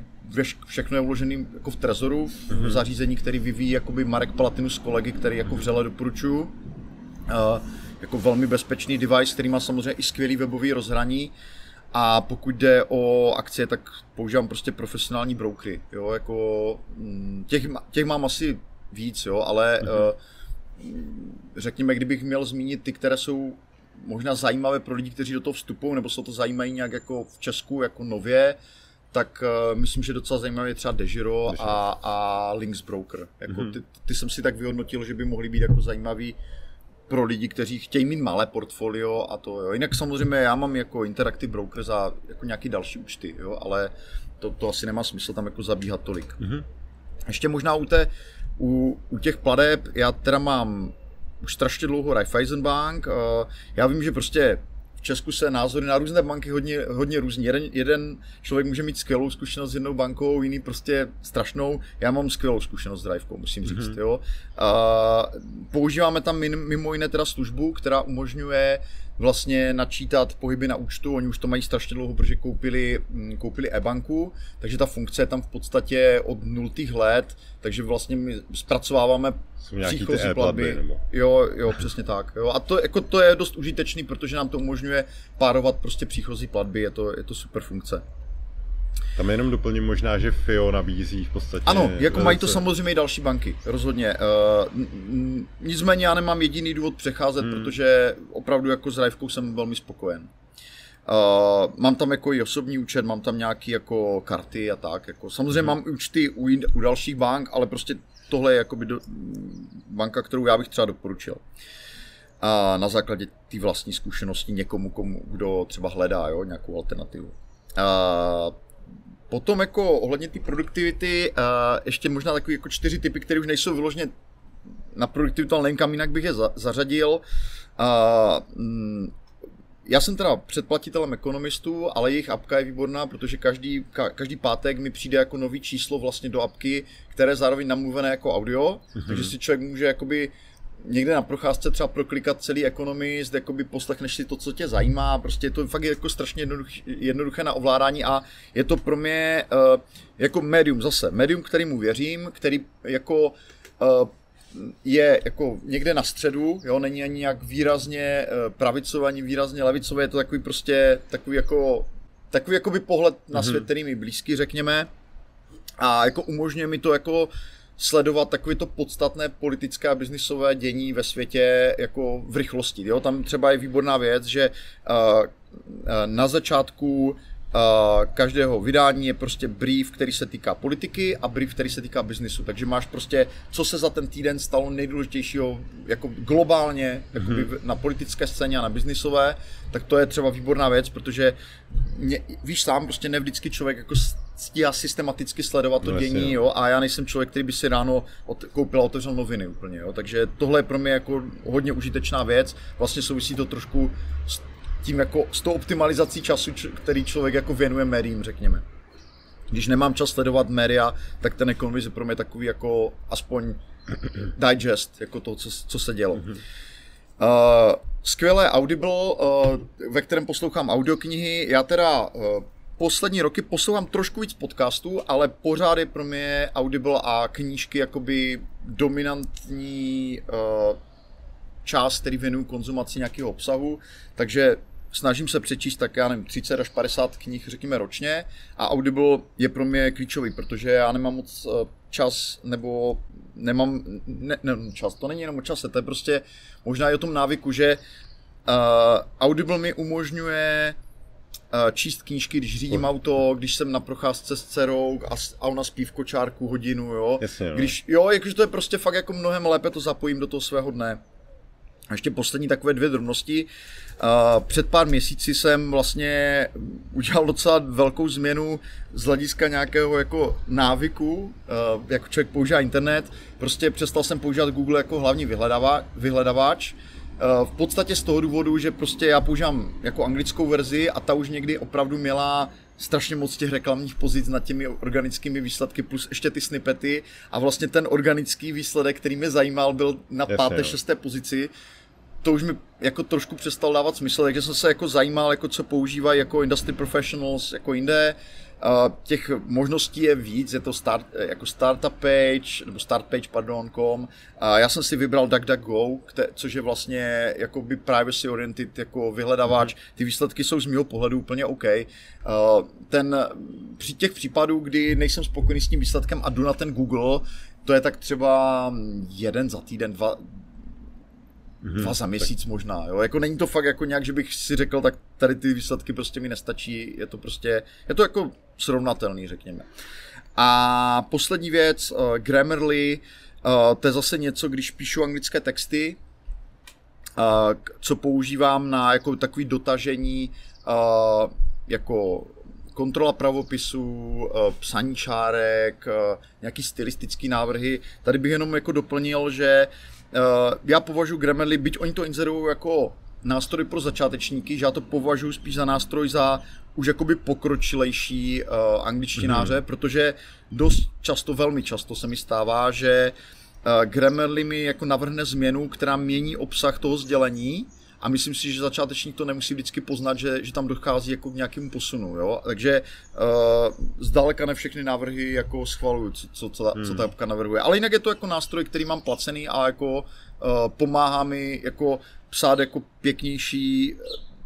všechno je uložené jako v Trezoru, v mm-hmm. zařízení, který vyvíjí jakoby Marek Palatinus kolegy, který jako vřele doporučuju. Uh, jako velmi bezpečný device, který má samozřejmě i skvělý webový rozhraní. A pokud jde o akcie, tak používám prostě profesionální brokery. Jo, jako, mm, těch, těch mám asi víc, jo, ale mm-hmm. řekněme, kdybych měl zmínit ty, které jsou možná zajímavé pro lidi, kteří do toho vstupují, nebo se to zajímají nějak jako v Česku, jako nově, tak uh, myslím, že docela zajímavé je třeba Dejiro a, a Links Broker. Jako mm-hmm. ty, ty jsem si tak vyhodnotil, že by mohly být jako zajímavý pro lidi, kteří chtějí mít malé portfolio a to jo. Jinak samozřejmě já mám jako Interactive Broker za jako nějaký další účty, jo, ale to, to asi nemá smysl tam jako zabíhat tolik. Mm-hmm. Ještě možná u té u, u těch pladeb já teda mám už strašně dlouho Raiffeisenbank. Já vím, že prostě v Česku se názory na různé banky hodně, hodně různí. Jeden, jeden člověk může mít skvělou zkušenost s jednou bankou, jiný prostě strašnou. Já mám skvělou zkušenost s Drivkou, musím říct. Mm-hmm. Jo. A používáme tam mimo jiné teda službu, která umožňuje vlastně načítat pohyby na účtu. Oni už to mají strašně dlouho, protože koupili, mm, koupili e-banku, takže ta funkce je tam v podstatě od nultých let, takže vlastně my zpracováváme příchozí platby. Nebo? Jo, jo, přesně tak. Jo. A to, jako, to je dost užitečný, protože nám to umožňuje párovat prostě příchozí platby, je to, je to super funkce. Tam jenom doplním možná, že FIO nabízí v podstatě... Ano, jako mají to samozřejmě i další banky, rozhodně. Uh, nicméně já nemám jediný důvod přecházet, hmm. protože opravdu jako s Rivkou jsem velmi spokojen. Uh, mám tam jako i osobní účet, mám tam nějaký jako karty a tak. Jako. Samozřejmě hmm. mám účty u, u dalších bank, ale prostě tohle je jakoby do, banka, kterou já bych třeba doporučil. A na základě té vlastní zkušenosti někomu, komu, kdo třeba hledá jo, nějakou alternativu. Uh, Potom jako ohledně té produktivity, uh, ještě možná takový jako čtyři typy, které už nejsou vyloženě na produktivitu, ale nevím jinak bych je za, zařadil. Uh, já jsem teda předplatitelem ekonomistů, ale jejich apka je výborná, protože každý, ka, každý pátek mi přijde jako nový číslo vlastně do apky, které je zároveň namluvené jako audio, mm-hmm. takže si člověk může jakoby někde na procházce třeba proklikat celý Economist, jakoby poslechneš si to, co tě zajímá, prostě je to fakt jako strašně jednoduché, jednoduché na ovládání a je to pro mě uh, jako médium zase, médium, kterýmu věřím, který jako uh, je jako někde na středu, jo, není ani jak výrazně uh, pravicové, ani výrazně levicové, je to takový prostě takový jako takový jakoby pohled na mm-hmm. svět, který mi blízký, řekněme. A jako umožňuje mi to jako sledovat takové to podstatné politické a biznisové dění ve světě jako v rychlosti. Jo? Tam třeba je výborná věc, že uh, na začátku každého vydání je prostě brief, který se týká politiky a brief, který se týká biznisu. Takže máš prostě, co se za ten týden stalo nejdůležitějšího jako globálně mm-hmm. na politické scéně a na biznisové, tak to je třeba výborná věc, protože mě, víš sám, prostě ne vždycky člověk jako stíhá systematicky sledovat to no, dění, jo, a já nejsem člověk, který by si ráno od, koupil a otevřel noviny úplně, jo, takže tohle je pro mě jako hodně užitečná věc, vlastně souvisí to trošku s tím jako s tou optimalizací času, který člověk jako věnuje médiím, řekněme. Když nemám čas sledovat média, tak ten ekonomist je pro mě takový jako aspoň digest, jako to, co, co se dělo. Uh, skvělé Audible, uh, ve kterém poslouchám audioknihy. Já teda uh, poslední roky poslouchám trošku víc podcastů, ale pořád je pro mě Audible a knížky jakoby dominantní uh, čas, který věnuju konzumaci nějakého obsahu, takže snažím se přečíst tak, já nevím, 30 až 50 knih, řekněme, ročně. A Audible je pro mě klíčový, protože já nemám moc eh, čas, nebo nemám, ne, ne, čas, to není jenom o čase, to je prostě možná i o tom návyku, že uh, Audible mi umožňuje uh, číst knížky, když řídím auto, když jsem na procházce s dcerou a, a ona spí v kočárku hodinu, jo. Jasně, jo. Když, jo, jakože to je prostě fakt jako mnohem lépe to zapojím do toho svého dne. A ještě poslední takové dvě drobnosti. Před pár měsíci jsem vlastně udělal docela velkou změnu z hlediska nějakého jako návyku, jako člověk používá internet. Prostě přestal jsem používat Google jako hlavní vyhledava, vyhledavač. Uh, v podstatě z toho důvodu, že prostě já používám jako anglickou verzi a ta už někdy opravdu měla strašně moc těch reklamních pozic nad těmi organickými výsledky, plus ještě ty snippety a vlastně ten organický výsledek, který mě zajímal, byl na Jasně, páté, jo. šesté pozici to už mi jako trošku přestal dávat smysl, takže jsem se jako zajímal, jako co používají jako industry professionals jako jinde. Těch možností je víc, je to start, jako startup page, nebo start page, pardon, com. A já jsem si vybral DuckDuckGo, kte, což je vlastně jakoby privacy oriented jako vyhledávač. Ty výsledky jsou z mého pohledu úplně OK. Uh, ten, při těch případů, kdy nejsem spokojený s tím výsledkem a jdu na ten Google, to je tak třeba jeden za týden, dva, dva za měsíc možná, jo. Jako není to fakt jako nějak, že bych si řekl, tak tady ty výsledky prostě mi nestačí, je to prostě, je to jako srovnatelný, řekněme. A poslední věc, uh, Grammarly, uh, to je zase něco, když píšu anglické texty, uh, co používám na jako takový dotažení uh, jako kontrola pravopisu, uh, psaní čárek, uh, nějaký stylistický návrhy. Tady bych jenom jako doplnil, že já považuji Grammarly, byť oni to inzerují jako nástroj pro začátečníky, že já to považuji spíš za nástroj za už jakoby pokročilejší uh, angličtináře, mm-hmm. protože dost často, velmi často se mi stává, že uh, Grammarly mi jako navrhne změnu, která mění obsah toho sdělení, a myslím si, že začátečník to nemusí vždycky poznat, že, že tam dochází jako k nějakému posunu, jo? Takže uh, zdaleka ne všechny návrhy jako schvaluju, co, co, co, ta, hmm. co ta apka navrhuje. Ale jinak je to jako nástroj, který mám placený a jako uh, pomáhá mi jako psát jako pěknější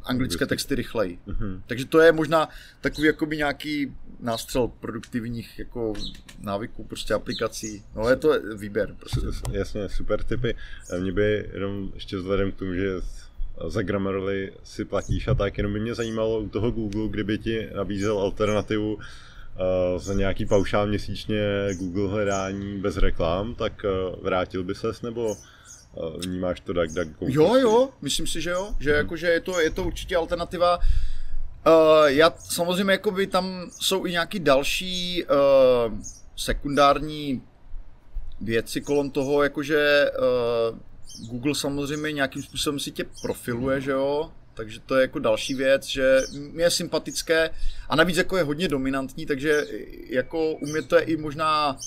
anglické texty rychleji. Mm-hmm. Takže to je možná takový jakoby nějaký nástřel produktivních jako návyků, prostě aplikací. No je to výběr. Prostě. Jasně, super typy. Mě by jenom ještě vzhledem k tomu, že za Grammarly si platíš a tak, jenom by mě zajímalo u toho Google, kdyby ti nabízel alternativu uh, za nějaký paušál měsíčně Google hledání bez reklam, tak uh, vrátil by ses nebo uh, vnímáš to tak, tak Jo, jo, myslím si, že jo, že hmm. jako, že je to, je to určitě alternativa. Uh, já samozřejmě jakoby tam jsou i nějaký další uh, sekundární věci kolem toho, jakože uh, Google samozřejmě nějakým způsobem si tě profiluje, že jo, takže to je jako další věc, že mi je sympatické a navíc jako je hodně dominantní, takže jako u mě to je i možná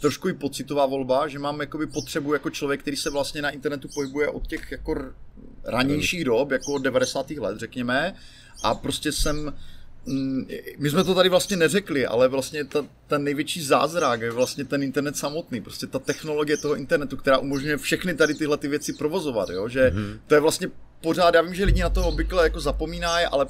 trošku i pocitová volba, že mám jakoby potřebu jako člověk, který se vlastně na internetu pohybuje od těch jako ranějších dob, jako od 90. let, řekněme, a prostě jsem my jsme to tady vlastně neřekli, ale vlastně ta, ten největší zázrak je vlastně ten internet samotný, prostě ta technologie toho internetu, která umožňuje všechny tady tyhle ty věci provozovat, jo? že mm-hmm. to je vlastně pořád, já vím, že lidi na to obvykle jako zapomínají, ale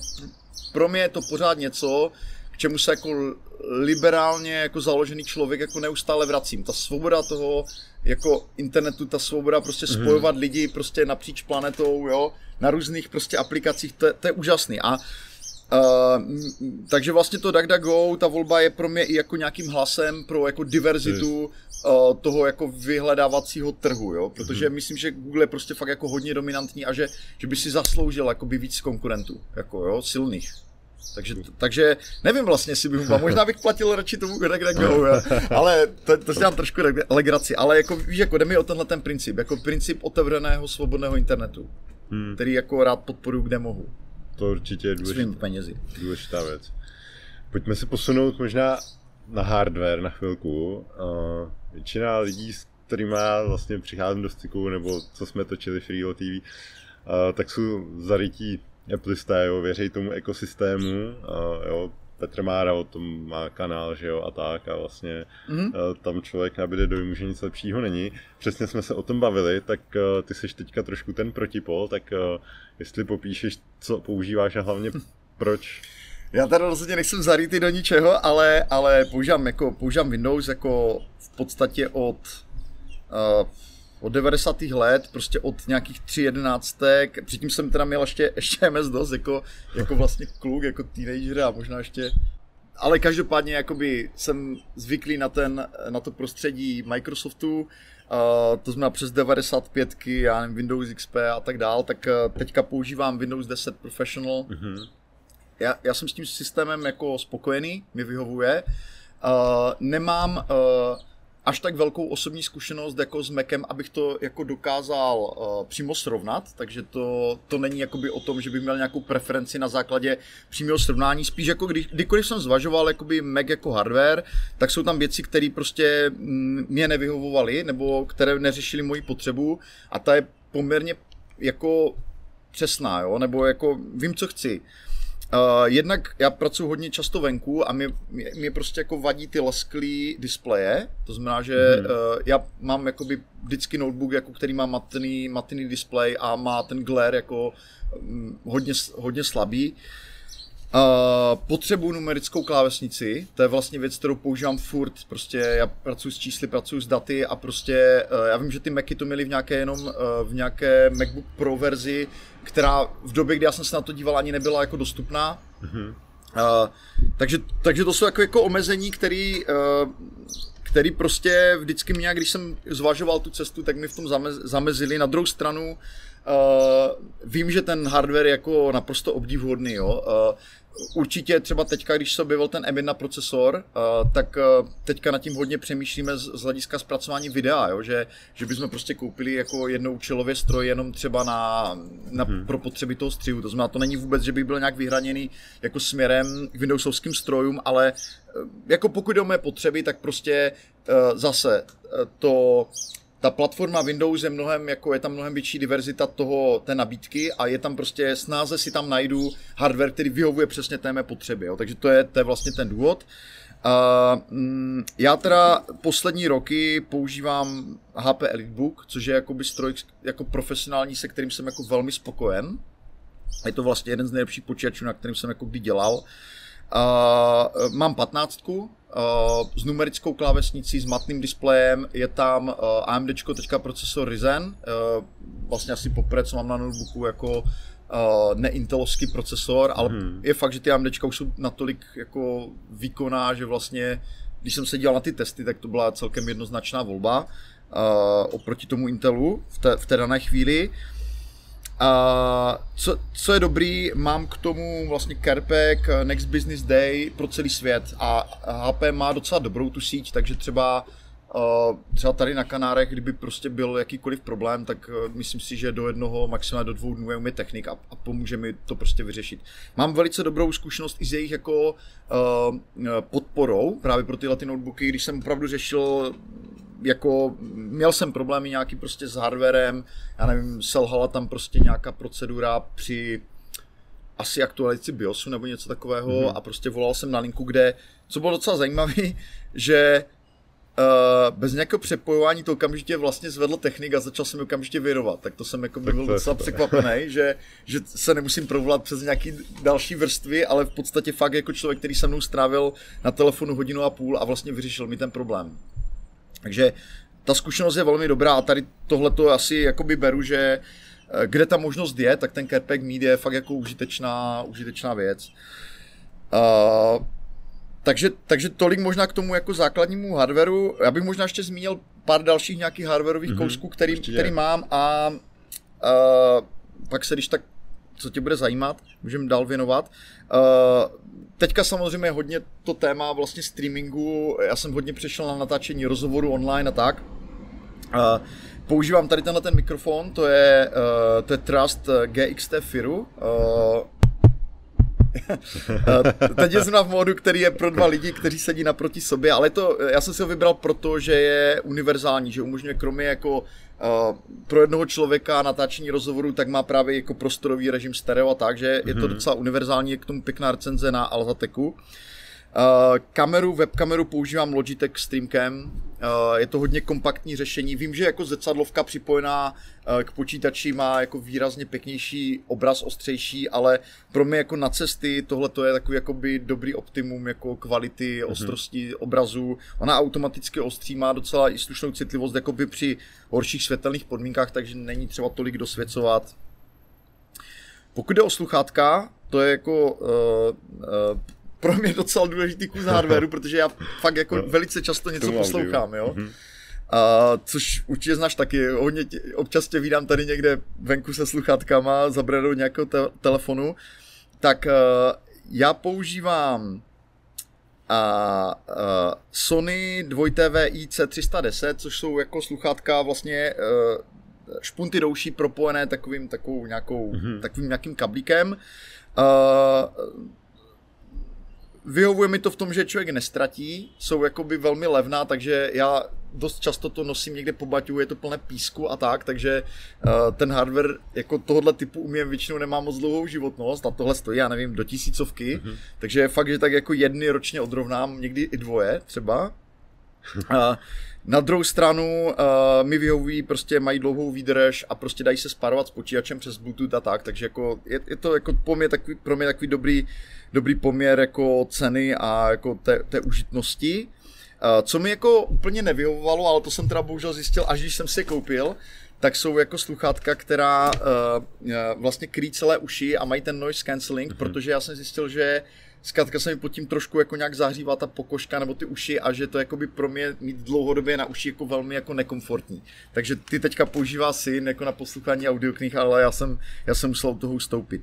pro mě je to pořád něco, k čemu se jako liberálně jako založený člověk jako neustále vracím. Ta svoboda toho jako internetu, ta svoboda prostě mm-hmm. spojovat lidi prostě napříč planetou, jo, na různých prostě aplikacích, to, to je úžasný. A Uh, takže vlastně to DuckDuckGo, ta volba je pro mě i jako nějakým hlasem pro jako diverzitu uh, toho jako vyhledávacího trhu, jo, protože hmm. myslím, že Google je prostě fakt jako hodně dominantní a že, že by si zasloužil jakoby víc konkurentů, jako jo, silných. Takže, takže nevím vlastně, jestli bych možná bych platil radši tomu DuckDuckGo, ale to, to si dám trošku legraci, ale jako víš, jako jde mi o tenhle ten princip, jako princip otevřeného svobodného internetu, hmm. který jako rád podporuji, kde mohu to určitě je důležitá, penězi. důležitá věc. Pojďme se posunout možná na hardware na chvilku. Uh, většina lidí, s kterými vlastně přicházím do styku, nebo co jsme točili Freelo TV, uh, tak jsou zarytí Appleisté, jo, věří tomu ekosystému, uh, jo, Petr Mára o tom má kanál, že jo, a tak a vlastně mm-hmm. tam člověk nabíde dojmu, že nic lepšího není. Přesně jsme se o tom bavili, tak uh, ty jsi teďka trošku ten protipol, tak uh, jestli popíšeš, co používáš a hlavně proč já tady rozhodně nejsem zarytý do ničeho, ale, ale používám, jako, používám Windows jako v podstatě od, uh, od 90. let, prostě od nějakých 3.11. Předtím jsem teda měl ještě, ještě MS-DOS jako, jako vlastně kluk, jako teenager a možná ještě ale každopádně jakoby jsem zvyklý na, ten, na to prostředí Microsoftu, uh, to znamená přes 95, já nevím, Windows XP a tak dál, tak uh, teďka používám Windows 10 Professional, mm-hmm já, já jsem s tím systémem jako spokojený, mi vyhovuje. Uh, nemám uh, až tak velkou osobní zkušenost jako s Macem, abych to jako dokázal uh, přímo srovnat, takže to, to není jakoby o tom, že bych měl nějakou preferenci na základě přímého srovnání, spíš jako kdy, kdykoliv jsem zvažoval jakoby Mac jako hardware, tak jsou tam věci, které prostě mm, mě nevyhovovaly, nebo které neřešily moji potřebu a ta je poměrně jako přesná, jo? nebo jako vím, co chci. Uh, jednak já pracuji hodně často venku a mě, mě, mě prostě jako vadí ty lesklý displeje, to znamená, že hmm. uh, já mám jakoby vždycky notebook, jako který má matný, matný display a má ten glare jako um, hodně, hodně slabý. Uh, potřebuji numerickou klávesnici, to je vlastně věc, kterou používám furt, prostě já pracuji s čísly, pracuji s daty a prostě uh, já vím, že ty Macy to měly v nějaké jenom uh, v nějaké MacBook Pro verzi, která v době, kdy já jsem se na to díval, ani nebyla jako dostupná. Mm-hmm. Uh, takže, takže to jsou jako, jako omezení, který, uh, který prostě vždycky mě, když jsem zvažoval tu cestu, tak mi v tom zamez, zamezili. Na druhou stranu uh, vím, že ten hardware je jako naprosto obdivuhodný, jo. Uh, Určitě třeba teďka, když se objevil ten M1 procesor, uh, tak uh, teďka nad tím hodně přemýšlíme z, z hlediska zpracování videa, jo? Že, že bychom prostě koupili jako jednou stroj jenom třeba na, na hmm. pro potřeby toho střihu. To znamená, to není vůbec, že by byl nějak vyhraněný jako směrem k Windowsovským strojům, ale uh, jako pokud jde o mé potřeby, tak prostě uh, zase uh, to ta platforma Windows je mnohem, jako je tam mnohem větší diverzita toho, té nabídky a je tam prostě snáze si tam najdu hardware, který vyhovuje přesně té mé potřeby, jo. takže to je, to je vlastně ten důvod. Uh, já teda poslední roky používám HP EliteBook, což je jakoby stroj jako profesionální, se kterým jsem jako velmi spokojen. Je to vlastně jeden z nejlepších počítačů, na kterým jsem jako kdy dělal. Uh, mám 15, Uh, s numerickou klávesnicí, s matným displejem, je tam uh, AMD teďka procesor Ryzen, uh, vlastně asi poprvé, co mám na notebooku jako uh, neintelovský procesor, ale hmm. je fakt, že ty AMD už jsou natolik jako výkonná, že vlastně, když jsem se dělal na ty testy, tak to byla celkem jednoznačná volba uh, oproti tomu Intelu v té, v té dané chvíli. Uh, a co, co je dobrý, mám k tomu vlastně Carpack Next Business Day pro celý svět a HP má docela dobrou tu síť, takže třeba Uh, třeba tady na Kanárech, kdyby prostě byl jakýkoliv problém, tak uh, myslím si, že do jednoho, maximálně do dvou dnů je umí technik a, a pomůže mi to prostě vyřešit. Mám velice dobrou zkušenost i s jejich jako uh, podporou právě pro tyhle ty notebooky, když jsem opravdu řešil jako měl jsem problémy nějaký prostě s hardwarem, já nevím, selhala tam prostě nějaká procedura při asi aktualizaci BIOSu nebo něco takového mm-hmm. a prostě volal jsem na linku, kde, co bylo docela zajímavé, že uh, bez nějakého přepojování to okamžitě vlastně zvedl technik a začal jsem okamžitě vyrovat. Tak to jsem jako by byl docela překvapený, že, že se nemusím provolat přes nějaký další vrstvy, ale v podstatě fakt jako člověk, který se mnou strávil na telefonu hodinu a půl a vlastně vyřešil mi ten problém. Takže ta zkušenost je velmi dobrá a tady tohle to asi jakoby beru, že eh, kde ta možnost je, tak ten Carepack Meet je fakt jako užitečná, užitečná věc. Uh, takže, takže tolik možná k tomu jako základnímu hardwareu. Já bych možná ještě zmínil pár dalších nějakých hardwareových mm-hmm, kousků, který, který mám a uh, pak se když tak co tě bude zajímat, můžeme dál věnovat. Uh, teďka samozřejmě hodně to téma vlastně streamingu, já jsem hodně přešel na natáčení rozhovoru online a tak. Uh, používám tady tenhle ten mikrofon, to je, uh, to je Trust GXT Firu. Teď je zrovna v módu, který je pro dva lidi, kteří sedí naproti sobě, ale to, já jsem si ho vybral proto, že je univerzální, že umožňuje kromě jako Uh, pro jednoho člověka natáčení rozhovoru, tak má právě jako prostorový režim stereo a tak, že mm-hmm. je to mhm. docela univerzální, je k tomu pěkná recenze na Alzateku. Uh, kameru, webkameru používám Logitech Streamcam, Eh, je to hodně kompaktní řešení. Vím, že jako zrcadlovka připojená eh, k počítači má jako výrazně pěknější obraz, ostřejší, ale pro mě jako na cesty tohle to je takový jakoby dobrý optimum jako kvality, mm-hmm. ostrosti obrazu. Ona automaticky ostří, má docela i slušnou citlivost jakoby při horších světelných podmínkách, takže není třeba tolik dosvěcovat. Pokud jde o sluchátka, to je jako uh, uh, pro mě docela důležitý kus hardwareu, protože já fakt jako no, velice často něco poslouchám, jo. Mm-hmm. A, což určitě znáš taky, hodně tě, občas tě vídám tady někde venku se sluchátkama za bradou nějakého te- telefonu, tak uh, já používám a uh, Sony 2TV IC310, což jsou jako sluchátka vlastně uh, špunty douší propojené takovým, takovou nějakou, mm-hmm. takovým nějakým kablíkem. Uh, vyhovuje mi to v tom, že člověk nestratí, jsou jakoby velmi levná, takže já dost často to nosím někde po baťu, je to plné písku a tak, takže uh, ten hardware jako tohohle typu umím většinou nemá moc dlouhou životnost a tohle stojí, já nevím, do tisícovky, mm-hmm. takže fakt, že tak jako jedny ročně odrovnám, někdy i dvoje třeba. Uh, na druhou stranu uh, mi vyhovují, prostě mají dlouhou výdrž a prostě dají se spárovat s počítačem přes Bluetooth a tak, takže jako je, je to jako pro mě takový, pro mě takový dobrý, dobrý poměr jako ceny a jako té, té užitnosti. Uh, co mi jako úplně nevyhovovalo, ale to jsem teda bohužel zjistil, až když jsem si je koupil, tak jsou jako sluchátka, která uh, vlastně kryjí celé uši a mají ten noise cancelling, mm-hmm. protože já jsem zjistil, že zkrátka se mi pod tím trošku jako nějak zahřívá ta pokožka nebo ty uši a že to jako by pro mě mít dlouhodobě na uši jako velmi jako nekomfortní. Takže ty teďka používá syn jako na poslouchání audioknih, ale já jsem, já jsem musel toho ustoupit.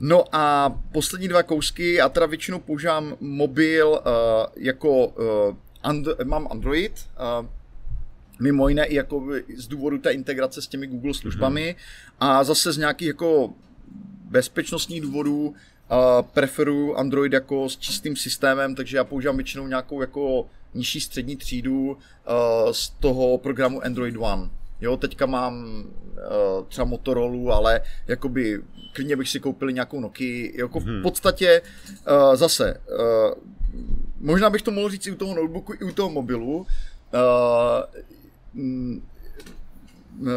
No a poslední dva kousky, já teda většinou používám mobil uh, jako uh, and, mám Android, uh, mimo jiné i jako z důvodu té integrace s těmi Google službami mm-hmm. a zase z nějakých jako bezpečnostních důvodů Uh, preferuju Android jako s čistým systémem, takže já používám většinou nějakou jako nižší střední třídu uh, z toho programu Android One. Jo, teďka mám uh, třeba Motorola, ale jakoby klidně bych si koupil nějakou Nokia. Jako v mhm. podstatě uh, zase, uh, možná bych to mohl říct i u toho notebooku, i u toho mobilu. Uh, uh,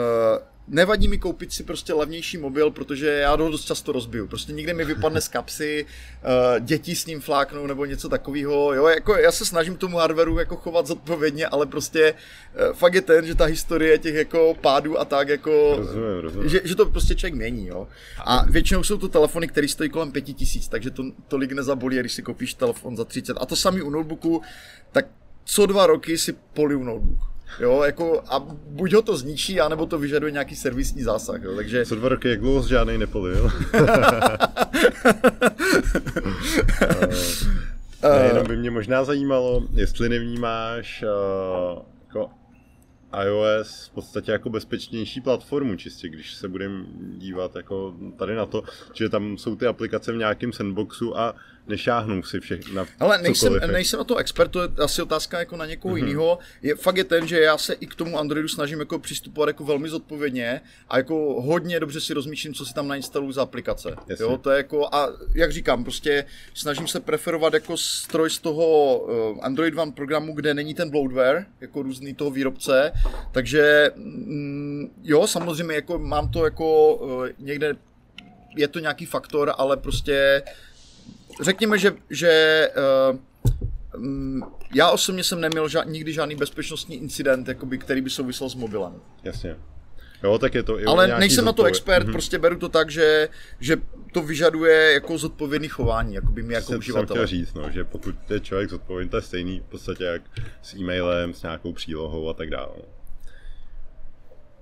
nevadí mi koupit si prostě levnější mobil, protože já ho dost často rozbiju. Prostě někde mi vypadne z kapsy, uh, děti s ním fláknou nebo něco takového. Jo, jako já se snažím tomu hardwareu jako chovat zodpovědně, ale prostě uh, fakt je ten, že ta historie těch jako pádů a tak jako, rozumím, rozumím. Že, že, to prostě člověk mění, jo. A většinou jsou to telefony, které stojí kolem pěti tisíc, takže to tolik nezabolí, když si koupíš telefon za 30. A to samý u notebooku, tak co dva roky si poliju notebook. Jo, jako a buď ho to zničí, anebo to vyžaduje nějaký servisní zásah, jo, takže... Co dva roky, jak dlouho žádnej nepolil? ne, jenom by mě možná zajímalo, jestli nevnímáš uh, jako iOS v podstatě jako bezpečnější platformu, čistě když se budeme dívat jako tady na to, že tam jsou ty aplikace v nějakém sandboxu a nešáhnou si všechno. Ale nejsem, nejsem na to expert, to je asi otázka jako na někoho mm-hmm. jiného. Je, fakt je ten, že já se i k tomu Androidu snažím jako přistupovat jako velmi zodpovědně a jako hodně dobře si rozmýšlím, co si tam nainstaluju za aplikace. Jo, to je jako, a jak říkám, prostě snažím se preferovat jako stroj z toho uh, Android One programu, kde není ten bloatware, jako různý toho výrobce, takže mm, jo, samozřejmě jako mám to jako uh, někde je to nějaký faktor, ale prostě řekněme, že, že uh, já osobně jsem neměl ža- nikdy žádný bezpečnostní incident, jakoby, který by souvisel s mobilem. Jasně. Jo, tak je to i Ale nejsem na to expert, mm-hmm. prostě beru to tak, že, že to vyžaduje jako zodpovědný chování, jako by mi jako uživatel. Chtěl říct, no, že pokud je člověk zodpovědný, to je stejný v podstatě jak s e-mailem, s nějakou přílohou a tak dále.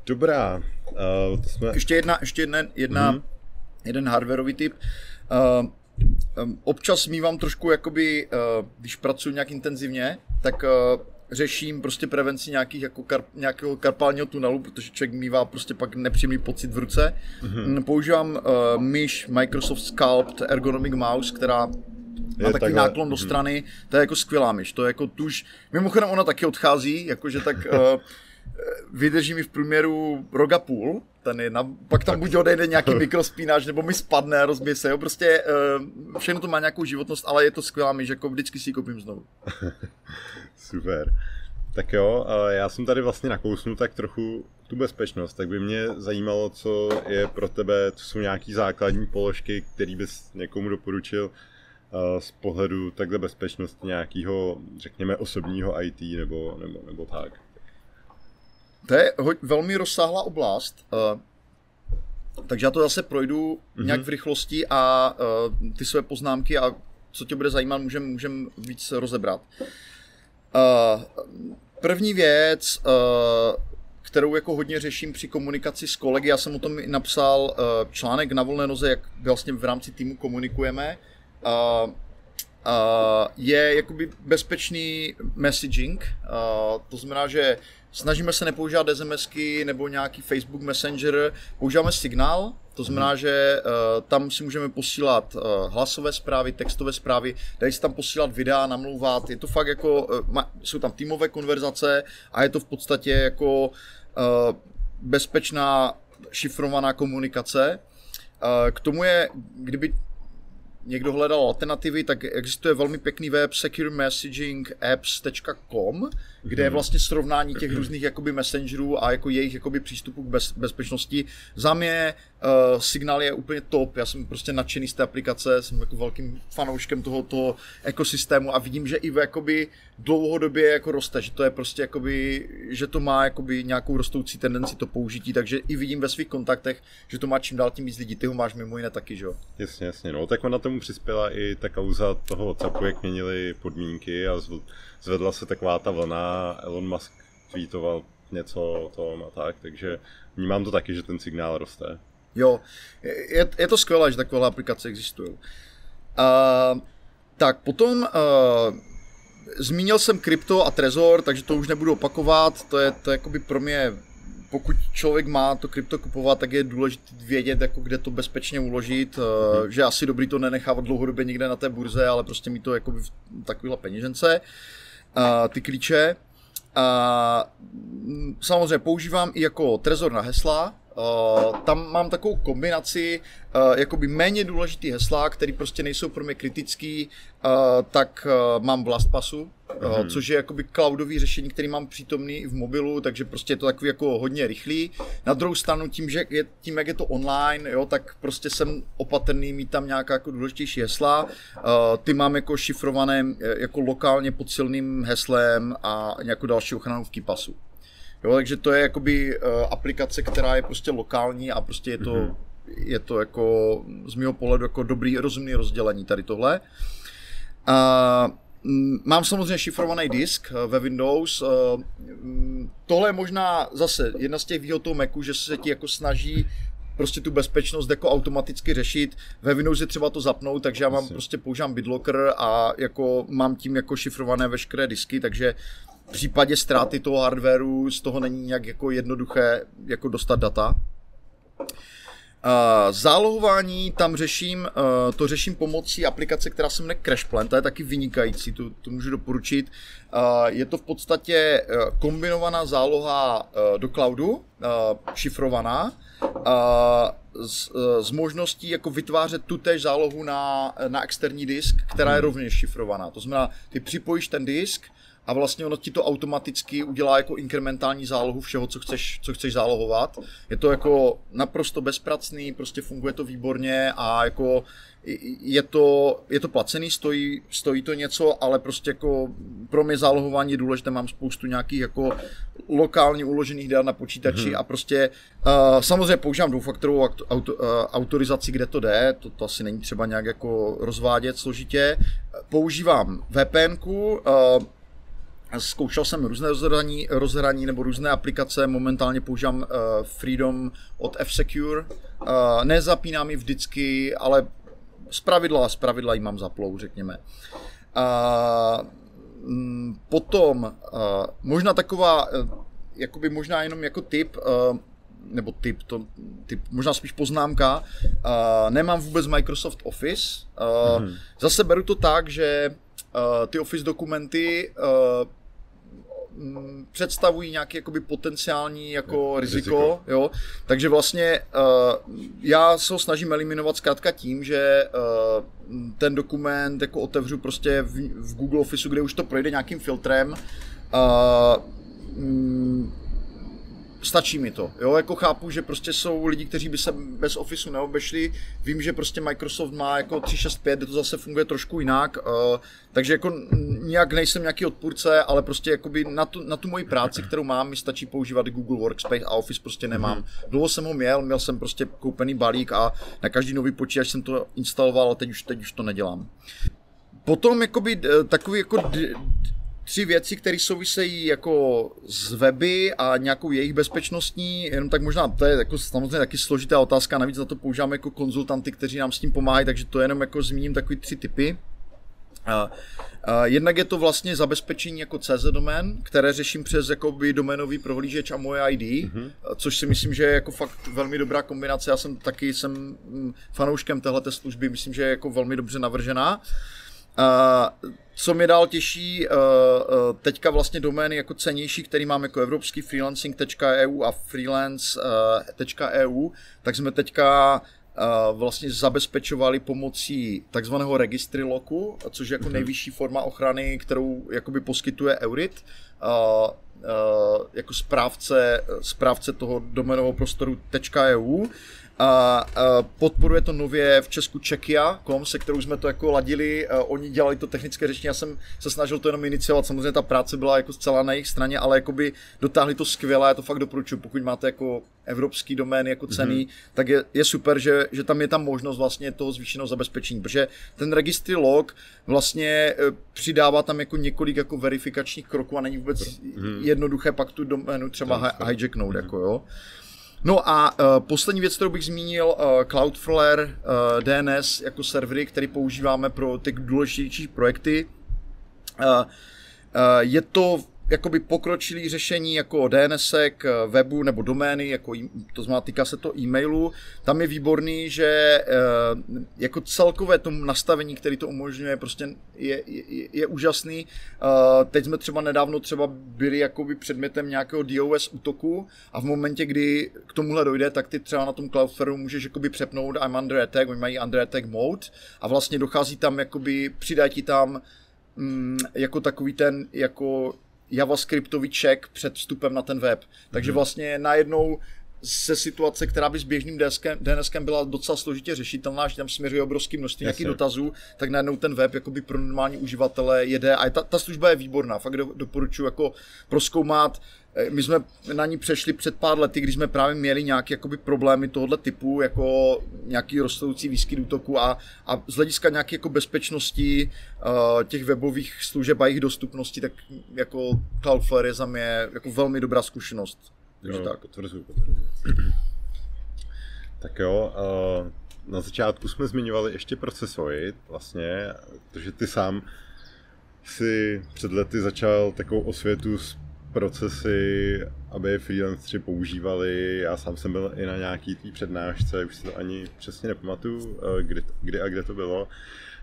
Dobrá. Uh, to jsme... Ještě jedna, ještě jedna, jedna mm-hmm. jeden hardwareový typ. Uh, občas mývám trošku, jakoby, uh, když pracuji nějak intenzivně, tak uh, řeším prostě prevenci nějakých jako kar, nějakého karpálního tunelu, protože člověk mývá prostě pak nepříjemný pocit v ruce. Mm-hmm. Používám uh, myš Microsoft Sculpt Ergonomic Mouse, která má takový takhle. náklon do mhm. strany, hmm. to je jako skvělá myš, to je jako tuž, mimochodem ona taky odchází, jakože tak uh, vydrží mi v průměru rok a půl, ten jedna, pak tam tak. buď odejde nějaký mikrospínač, nebo mi spadne, rozbije se, jo, prostě uh, všechno to má nějakou životnost, ale je to skvělá myš, jako vždycky si ji koupím znovu. Super. Tak jo, já jsem tady vlastně nakousnul tak trochu tu bezpečnost, tak by mě zajímalo, co je pro tebe, co jsou nějaký základní položky, který bys někomu doporučil z pohledu takhle bezpečnosti nějakého, řekněme, osobního IT nebo, nebo, nebo tak. To je velmi rozsáhlá oblast, uh, takže já to zase projdu mm-hmm. nějak v rychlosti a uh, ty své poznámky a co tě bude zajímat, můžeme můžem víc rozebrat. Uh, první věc, uh, kterou jako hodně řeším při komunikaci s kolegy, já jsem o tom napsal uh, článek na volné noze, jak vlastně v rámci týmu komunikujeme, uh, je jakoby bezpečný messaging. Uh, to znamená, že snažíme se nepoužívat SMSky nebo nějaký Facebook Messenger, používáme signál, to znamená, hmm. že uh, tam si můžeme posílat uh, hlasové zprávy, textové zprávy, dají se tam posílat videa, namlouvat, je to fakt jako, uh, ma, jsou tam týmové konverzace a je to v podstatě jako uh, bezpečná šifrovaná komunikace. Uh, k tomu je, kdyby někdo hledal alternativy, tak existuje velmi pěkný web securemessagingapps.com, kde je vlastně srovnání těch různých jakoby messengerů a jako jejich jakoby přístupu k bez, bezpečnosti. Za mě uh, Signal je úplně top, já jsem prostě nadšený z té aplikace, jsem jako velkým fanouškem tohoto ekosystému a vidím, že i v jakoby dlouhodobě jako roste, že to je prostě jakoby, že to má jakoby nějakou rostoucí tendenci to použití, takže i vidím ve svých kontaktech, že to má čím dál tím víc lidí, ty ho máš mimo jiné taky, že jo? Jasně, jasně, no tak na tomu přispěla i ta kauza toho WhatsAppu, jak měnili podmínky a zvedla se taková ta vlna, Elon Musk tweetoval něco o tom a tak, takže vnímám to taky, že ten signál roste. Jo, je, je to skvělé, že takové aplikace existují. Uh, tak potom uh, zmínil jsem krypto a trezor, takže to už nebudu opakovat, to je to je jakoby pro mě pokud člověk má to krypto kupovat, tak je důležité vědět, jako kde to bezpečně uložit, mm. že asi dobrý to nenechávat dlouhodobě někde na té burze, ale prostě mít to jako v takovéhle peněžence, uh, ty klíče. Uh, samozřejmě používám i jako trezor na hesla, Uh, tam mám takovou kombinaci uh, jakoby méně důležitý hesla, které prostě nejsou pro mě kritický, uh, tak uh, mám v LastPassu, uh, mm-hmm. což je jakoby cloudový řešení, který mám přítomný i v mobilu, takže prostě je to takový jako hodně rychlý. Na druhou stranu tím, že je, tím, jak je to online, jo, tak prostě jsem opatrný mít tam nějaká jako důležitější hesla. Uh, ty mám jako šifrované jako lokálně pod silným heslem a nějakou další ochranu v KeePassu. Jo, takže to je jakoby uh, aplikace, která je prostě lokální a prostě je to, mm-hmm. je to jako z mého pohledu jako dobrý, rozumný rozdělení tady tohle. Uh, Mám samozřejmě šifrovaný disk eh, ve Windows. Tohle je možná zase jedna z těch výhod toho Macu, že se ti jako snaží prostě tu bezpečnost jako automaticky řešit. Ve Windows je třeba to zapnout, takže já mám prostě používám BitLocker a jako mám tím jako šifrované veškeré disky, takže v případě ztráty toho hardwareu z toho není nějak jako jednoduché jako dostat data. Uh, zálohování tam řeším, uh, to řeším pomocí aplikace, která se jmenuje CrashPlan, ta je taky vynikající, to, to můžu doporučit. Uh, je to v podstatě uh, kombinovaná záloha uh, do cloudu, uh, šifrovaná, uh, s, uh, s možností jako vytvářet tutéž zálohu na, na externí disk, která je mhm. rovněž šifrovaná. To znamená, ty připojíš ten disk, a vlastně ono ti to automaticky udělá jako inkrementální zálohu všeho, co chceš, co chceš zálohovat. Je to jako naprosto bezpracný, prostě funguje to výborně a jako je to, je to placený, stojí, stojí to něco, ale prostě jako pro mě zálohování je důležité, mám spoustu nějakých jako lokálně uložených dat na počítači hmm. a prostě uh, samozřejmě používám dvoufaktorovou auto, uh, autorizaci, kde to jde, to, to asi není třeba nějak jako rozvádět složitě. Používám VPN, uh, Zkoušel jsem různé rozhraní, rozhraní nebo různé aplikace, momentálně používám uh, Freedom od F-Secure. Uh, nezapínám ji vždycky, ale z pravidla, z pravidla ji mám zaplou, řekněme. Uh, potom uh, možná taková, uh, jakoby možná jenom jako tip, uh, nebo typ, to, typ, možná spíš poznámka, uh, nemám vůbec Microsoft Office. Uh, mm-hmm. Zase beru to tak, že uh, ty Office dokumenty uh, představují nějaký jakoby potenciální jako riziko, riziko. Jo? takže vlastně uh, já se ho snažím eliminovat zkrátka tím, že uh, ten dokument jako otevřu prostě v, v Google Office, kde už to projde nějakým filtrem uh, stačí mi to. Jo, jako chápu, že prostě jsou lidi, kteří by se bez Officeu neobešli. Vím, že prostě Microsoft má jako 365, kde to zase funguje trošku jinak, uh, takže jako nějak nejsem nějaký odpůrce, ale prostě jakoby na tu, na tu moji práci, kterou mám, mi stačí používat Google Workspace a Office prostě nemám. Mm-hmm. Dlouho jsem ho měl, měl jsem prostě koupený balík a na každý nový počítač jsem to instaloval, ale teď už, teď už to nedělám. Potom jakoby eh, takový jako tři věci, které souvisejí jako z weby a nějakou jejich bezpečnostní, jenom tak možná, to je jako samozřejmě taky složitá otázka, navíc za to používáme jako konzultanty, kteří nám s tím pomáhají, takže to jenom jako zmíním takový tři typy. Jednak je to vlastně zabezpečení jako CZ domén, které řeším přes jakoby doménový prohlížeč a moje ID, mm-hmm. což si myslím, že je jako fakt velmi dobrá kombinace. Já jsem taky jsem mm, fanouškem téhle služby, myslím, že je jako velmi dobře navržená. Uh, co mě dál těší, uh, uh, teďka vlastně domény jako cenější, který mám jako evropský freelancing.eu a freelance.eu, tak jsme teďka Uh, vlastně zabezpečovali pomocí takzvaného registry loku, což je jako mm-hmm. nejvyšší forma ochrany, kterou jakoby poskytuje Eurit. Uh, uh, jako správce, správce toho domenového prostoru .eu a, a podporuje to nově v Česku Čekia.com, se kterou jsme to jako ladili, a oni dělali to technické řešení, já jsem se snažil to jenom iniciovat, samozřejmě ta práce byla jako zcela na jejich straně, ale jakoby dotáhli to skvěle, já to fakt doporučuji, pokud máte jako evropský domén jako cený, mm-hmm. tak je, je super, že, že tam je tam možnost vlastně toho zvýšeného zabezpečení, protože ten registry log vlastně e, přidává tam jako několik jako verifikačních kroků a není vůbec mm-hmm. jednoduché pak tu doménu třeba hijacknout, mm-hmm. jako jo. No a uh, poslední věc, kterou bych zmínil, uh, Cloudflare uh, DNS jako servery, který používáme pro ty důležitější projekty. Uh, uh, je to jakoby pokročilý řešení jako DNSek, eh, webu nebo domény, jako, to znamená, týká se to e-mailu. Tam je výborný, že eh, jako celkové to nastavení, který to umožňuje, prostě je, je, je úžasný. Eh, teď jsme třeba nedávno třeba byli jakoby předmětem nějakého DOS útoku a v momentě, kdy k tomuhle dojde, tak ty třeba na tom Cloudflare můžeš jakoby přepnout I'm under attack, oni mají under attack mode a vlastně dochází tam jakoby, přidají ti tam mm, jako takový ten jako javascriptový check před vstupem na ten web. Takže mhm. vlastně najednou se situace, která by s běžným DNSkem, DNSkem byla docela složitě řešitelná, že tam směřuje obrovský množství nějakých dotazů, tak najednou ten web jakoby pro normální uživatele jede a ta, ta služba je výborná, fakt do, doporučuji jako proskoumat. Eh, my jsme na ní přešli před pár lety, když jsme právě měli nějaké jakoby problémy tohoto typu, jako nějaký rostoucí výskyt útoku a, a z hlediska nějaké jako bezpečnosti uh, těch webových služeb a jejich dostupnosti, tak jako Cloudflare je za mě jako velmi dobrá zkušenost. Takže tak. Potvrzuji, potvrzuji. tak jo, uh, na začátku jsme zmiňovali ještě procesory, vlastně, protože ty sám si před lety začal takovou osvětu s procesy, aby freelanceri používali. Já sám jsem byl i na nějaký tý přednášce, už si to ani přesně nepamatuju, eh, kdy, kdy a kde to bylo.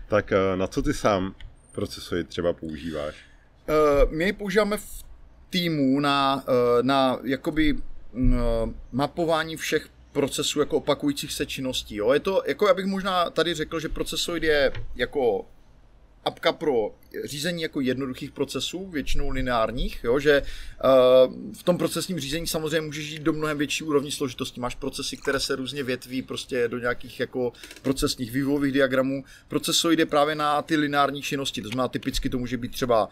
Tak eh, na co ty sám procesory třeba používáš? Uh, my používáme v týmu na, na jakoby mapování všech procesů jako opakujících se činností. Jo? Je to, jako já bych možná tady řekl, že procesoid je jako apka pro řízení jako jednoduchých procesů, většinou lineárních, jo, že uh, v tom procesním řízení samozřejmě můžeš jít do mnohem větší úrovní složitosti. Máš procesy, které se různě větví prostě do nějakých jako procesních vývojových diagramů. Procesoid je právě na ty lineární činnosti, to znamená typicky to může být třeba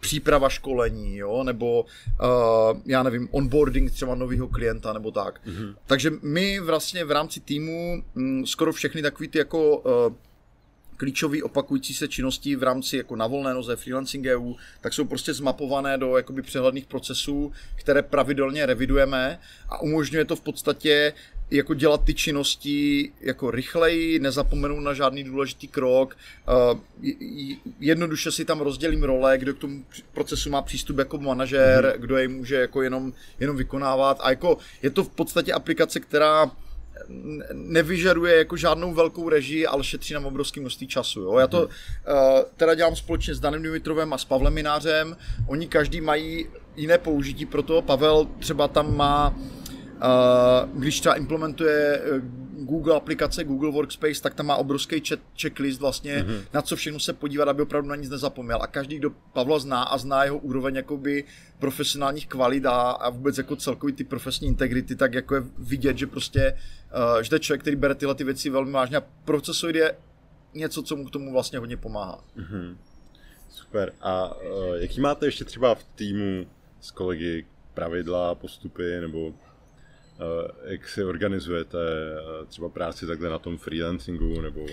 příprava školení, jo, nebo uh, já nevím, onboarding třeba nového klienta, nebo tak. Mm-hmm. Takže my vlastně v rámci týmu m, skoro všechny takový ty jako uh, klíčové opakující se činnosti v rámci jako na volné noze freelancing EU, tak jsou prostě zmapované do jakoby přehledných procesů, které pravidelně revidujeme a umožňuje to v podstatě jako dělat ty činnosti jako rychleji, nezapomenout na žádný důležitý krok, uh, jednoduše si tam rozdělím role, kdo k tomu procesu má přístup jako manažer, mm-hmm. kdo jej může jako jenom, jenom vykonávat a jako je to v podstatě aplikace, která nevyžaduje jako žádnou velkou režii, ale šetří nám obrovský množství času. Jo? Já to uh, teda dělám společně s Danem Dimitrovem a s Pavlem Minářem. Oni každý mají jiné použití pro to. Pavel třeba tam má Uh, když třeba implementuje eh, Google aplikace, Google Workspace, tak tam má obrovský check, checklist vlastně, mm-hmm. na co všechno se podívat, aby opravdu na nic nezapomněl. A každý, kdo Pavla zná a zná jeho úroveň jakoby profesionálních kvalit a, a vůbec jako celkový ty profesní integrity, tak jako je vidět, že prostě, uh, že to je člověk, který bere tyhle ty věci velmi vážně a procesoid je něco, co mu k tomu vlastně hodně pomáhá. Mm-hmm. Super. A uh, jaký máte ještě třeba v týmu s kolegy pravidla, postupy nebo jak si organizujete eh, třeba práci takhle na tom freelancingu nebo... Uh,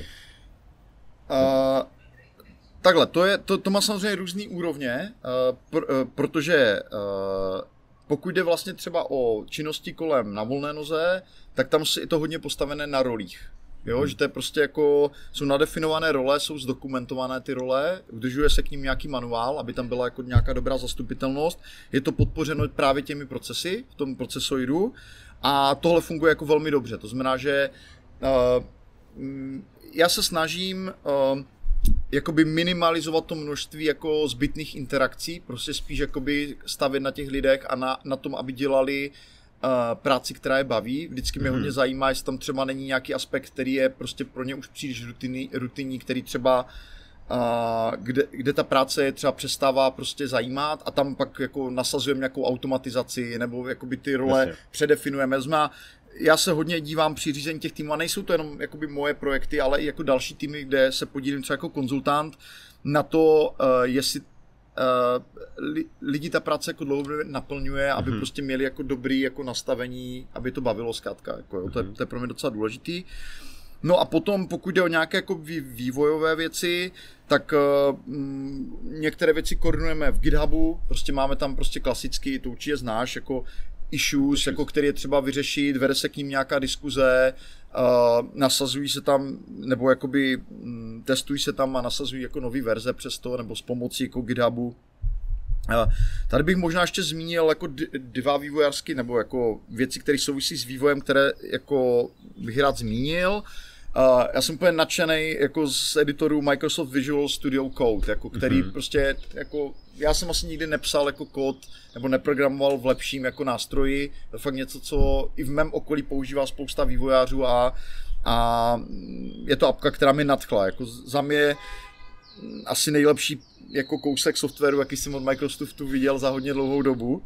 takhle, to, je, to, to má samozřejmě různé úrovně, uh, pr, uh, protože uh, pokud jde vlastně třeba o činnosti kolem na volné noze, tak tam je to hodně postavené na rolích. Jo, hmm. že to je prostě jako, jsou nadefinované role, jsou zdokumentované ty role, udržuje se k ním nějaký manuál, aby tam byla jako nějaká dobrá zastupitelnost. Je to podpořeno právě těmi procesy v tom procesoidu a tohle funguje jako velmi dobře. To znamená, že uh, já se snažím uh, jakoby minimalizovat to množství jako zbytných interakcí, prostě spíš jakoby stavět na těch lidech a na, na tom, aby dělali uh, práci, která je baví. Vždycky mě mm-hmm. hodně zajímá, jestli tam třeba není nějaký aspekt, který je prostě pro ně už příliš rutinní, rutinní který třeba a kde, kde ta práce je třeba přestává prostě zajímat a tam pak jako nasazujeme nějakou automatizaci nebo jakoby ty role Jasně. předefinujeme. Zma, já se hodně dívám při řízení těch týmů a nejsou to jenom jakoby moje projekty, ale i jako další týmy, kde se podílím třeba jako konzultant na to, uh, jestli uh, li, lidi ta práce jako dlouhodobě naplňuje, aby mm-hmm. prostě měli jako dobrý jako nastavení, aby to bavilo zkrátka. Jako, jo, to, je, mhm. to je pro mě docela důležitý. No a potom, pokud jde o nějaké jako vývojové věci, tak uh, některé věci koordinujeme v GitHubu, prostě máme tam prostě klasický, to určitě znáš, jako issues, jako který je třeba vyřešit, vede se k ním nějaká diskuze, uh, nasazují se tam, nebo jakoby um, testují se tam a nasazují jako nový verze přes to, nebo s pomocí jako GitHubu. Uh, tady bych možná ještě zmínil jako dva vývojářské, nebo jako věci, které souvisí s vývojem, které jako bych rád zmínil. Uh, Uh, já jsem úplně nadšený jako z editorů Microsoft Visual Studio Code, jako který mm-hmm. prostě jako já jsem asi nikdy nepsal jako kód nebo neprogramoval v lepším jako nástroji. To je fakt něco, co i v mém okolí používá spousta vývojářů a, a je to apka, která mi nadchla. Jako za mě asi nejlepší jako kousek softwaru, jaký jsem od Microsoftu viděl za hodně dlouhou dobu. Uh,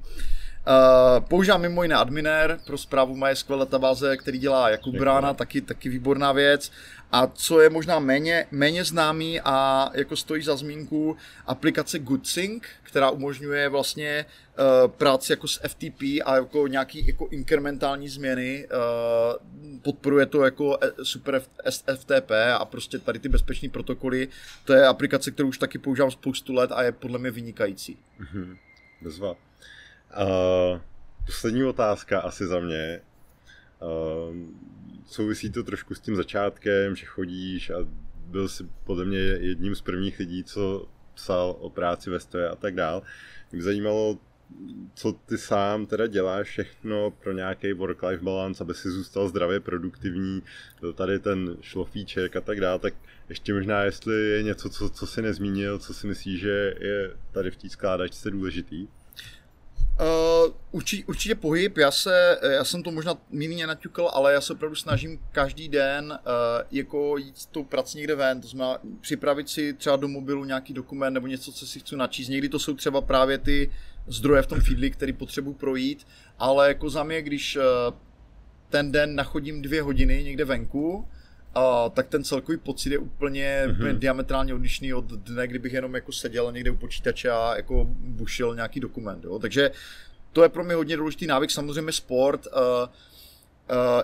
používám mimo jiné Adminer pro zprávu MySQL databáze, který dělá Jakub Brána, taky, taky výborná věc. A co je možná méně, méně známý a jako stojí za zmínku, aplikace GoodSync, která umožňuje vlastně uh, práci jako s FTP a jako nějaký jako inkrementální změny. Uh, podporuje to jako super FTP a prostě tady ty bezpečné protokoly. To je aplikace, kterou už taky používám spoustu let a je podle mě vynikající. Mm-hmm. Bezva. Uh, poslední otázka asi za mě. Uh, souvisí to trošku s tím začátkem, že chodíš a byl jsi podle mě jedním z prvních lidí, co psal o práci ve stoje a tak dál. Mě zajímalo, co ty sám teda děláš všechno pro nějaký work-life balance, aby si zůstal zdravě produktivní, byl tady ten šlofíček a tak dále, tak ještě možná, jestli je něco, co, co si nezmínil, co si myslíš, že je tady v té skládačce důležitý? Uh, určitě, určitě pohyb, já se, já jsem to možná mírně naťukl, ale já se opravdu snažím každý den uh, jako jít s tou prací někde ven, to znamená připravit si třeba do mobilu nějaký dokument nebo něco, co si chci načíst. Někdy to jsou třeba právě ty zdroje v tom feedli, který potřebuji projít, ale jako za mě, když uh, ten den nachodím dvě hodiny někde venku, a tak ten celkový pocit je úplně, mm-hmm. úplně diametrálně odlišný od dne, kdybych jenom jako seděl někde u počítače a jako bušil nějaký dokument. Jo. Takže to je pro mě hodně důležitý návyk, samozřejmě sport, uh, uh,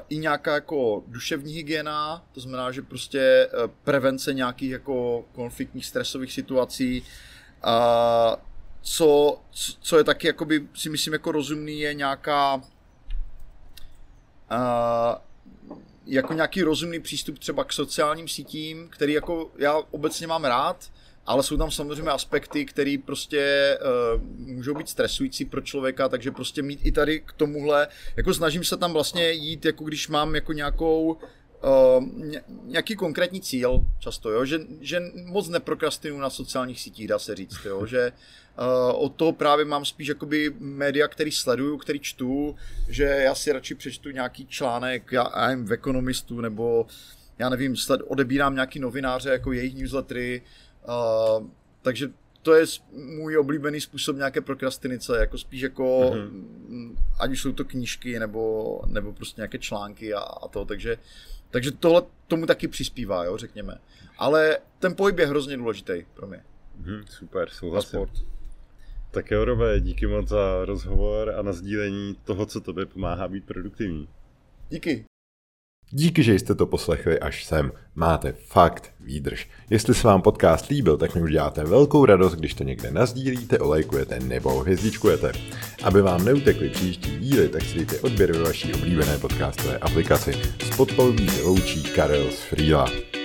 i nějaká jako duševní hygiena, to znamená, že prostě uh, prevence nějakých jako konfliktních stresových situací, uh, co, co je taky jakoby, si myslím jako rozumný, je nějaká uh, jako nějaký rozumný přístup třeba k sociálním sítím, který jako já obecně mám rád, ale jsou tam samozřejmě aspekty, které prostě uh, můžou být stresující pro člověka, takže prostě mít i tady k tomuhle, jako snažím se tam vlastně jít, jako když mám jako nějakou uh, nějaký konkrétní cíl často, jo? Že, že moc neprokrastinu na sociálních sítích, dá se říct, jo? že uh, od toho právě mám spíš jakoby média, který sleduju, který čtu, že já si radši přečtu nějaký článek, já, já jim v ekonomistu, nebo já nevím, sled, odebírám nějaký novináře, jako jejich newslettery, uh, takže to je můj oblíbený způsob nějaké prokrastinice, jako spíš jako, mm-hmm. ať už jsou to knížky nebo, nebo prostě nějaké články a, a to, takže takže tohle tomu taky přispívá, jo, řekněme. Ale ten pohyb je hrozně důležitý pro mě. Hmm, super, souhlasím. Sport. Tak jo, Robe, díky moc za rozhovor a na sdílení toho, co tobě pomáhá být produktivní. Díky. Díky, že jste to poslechli až sem. Máte fakt výdrž. Jestli se vám podcast líbil, tak mi uděláte velkou radost, když to někde nazdílíte, olejkujete nebo hvězdičkujete. Aby vám neutekly příští díly, tak si dejte odběr ve vaší oblíbené podcastové aplikaci. S podpalubí loučí Karel z Frýla.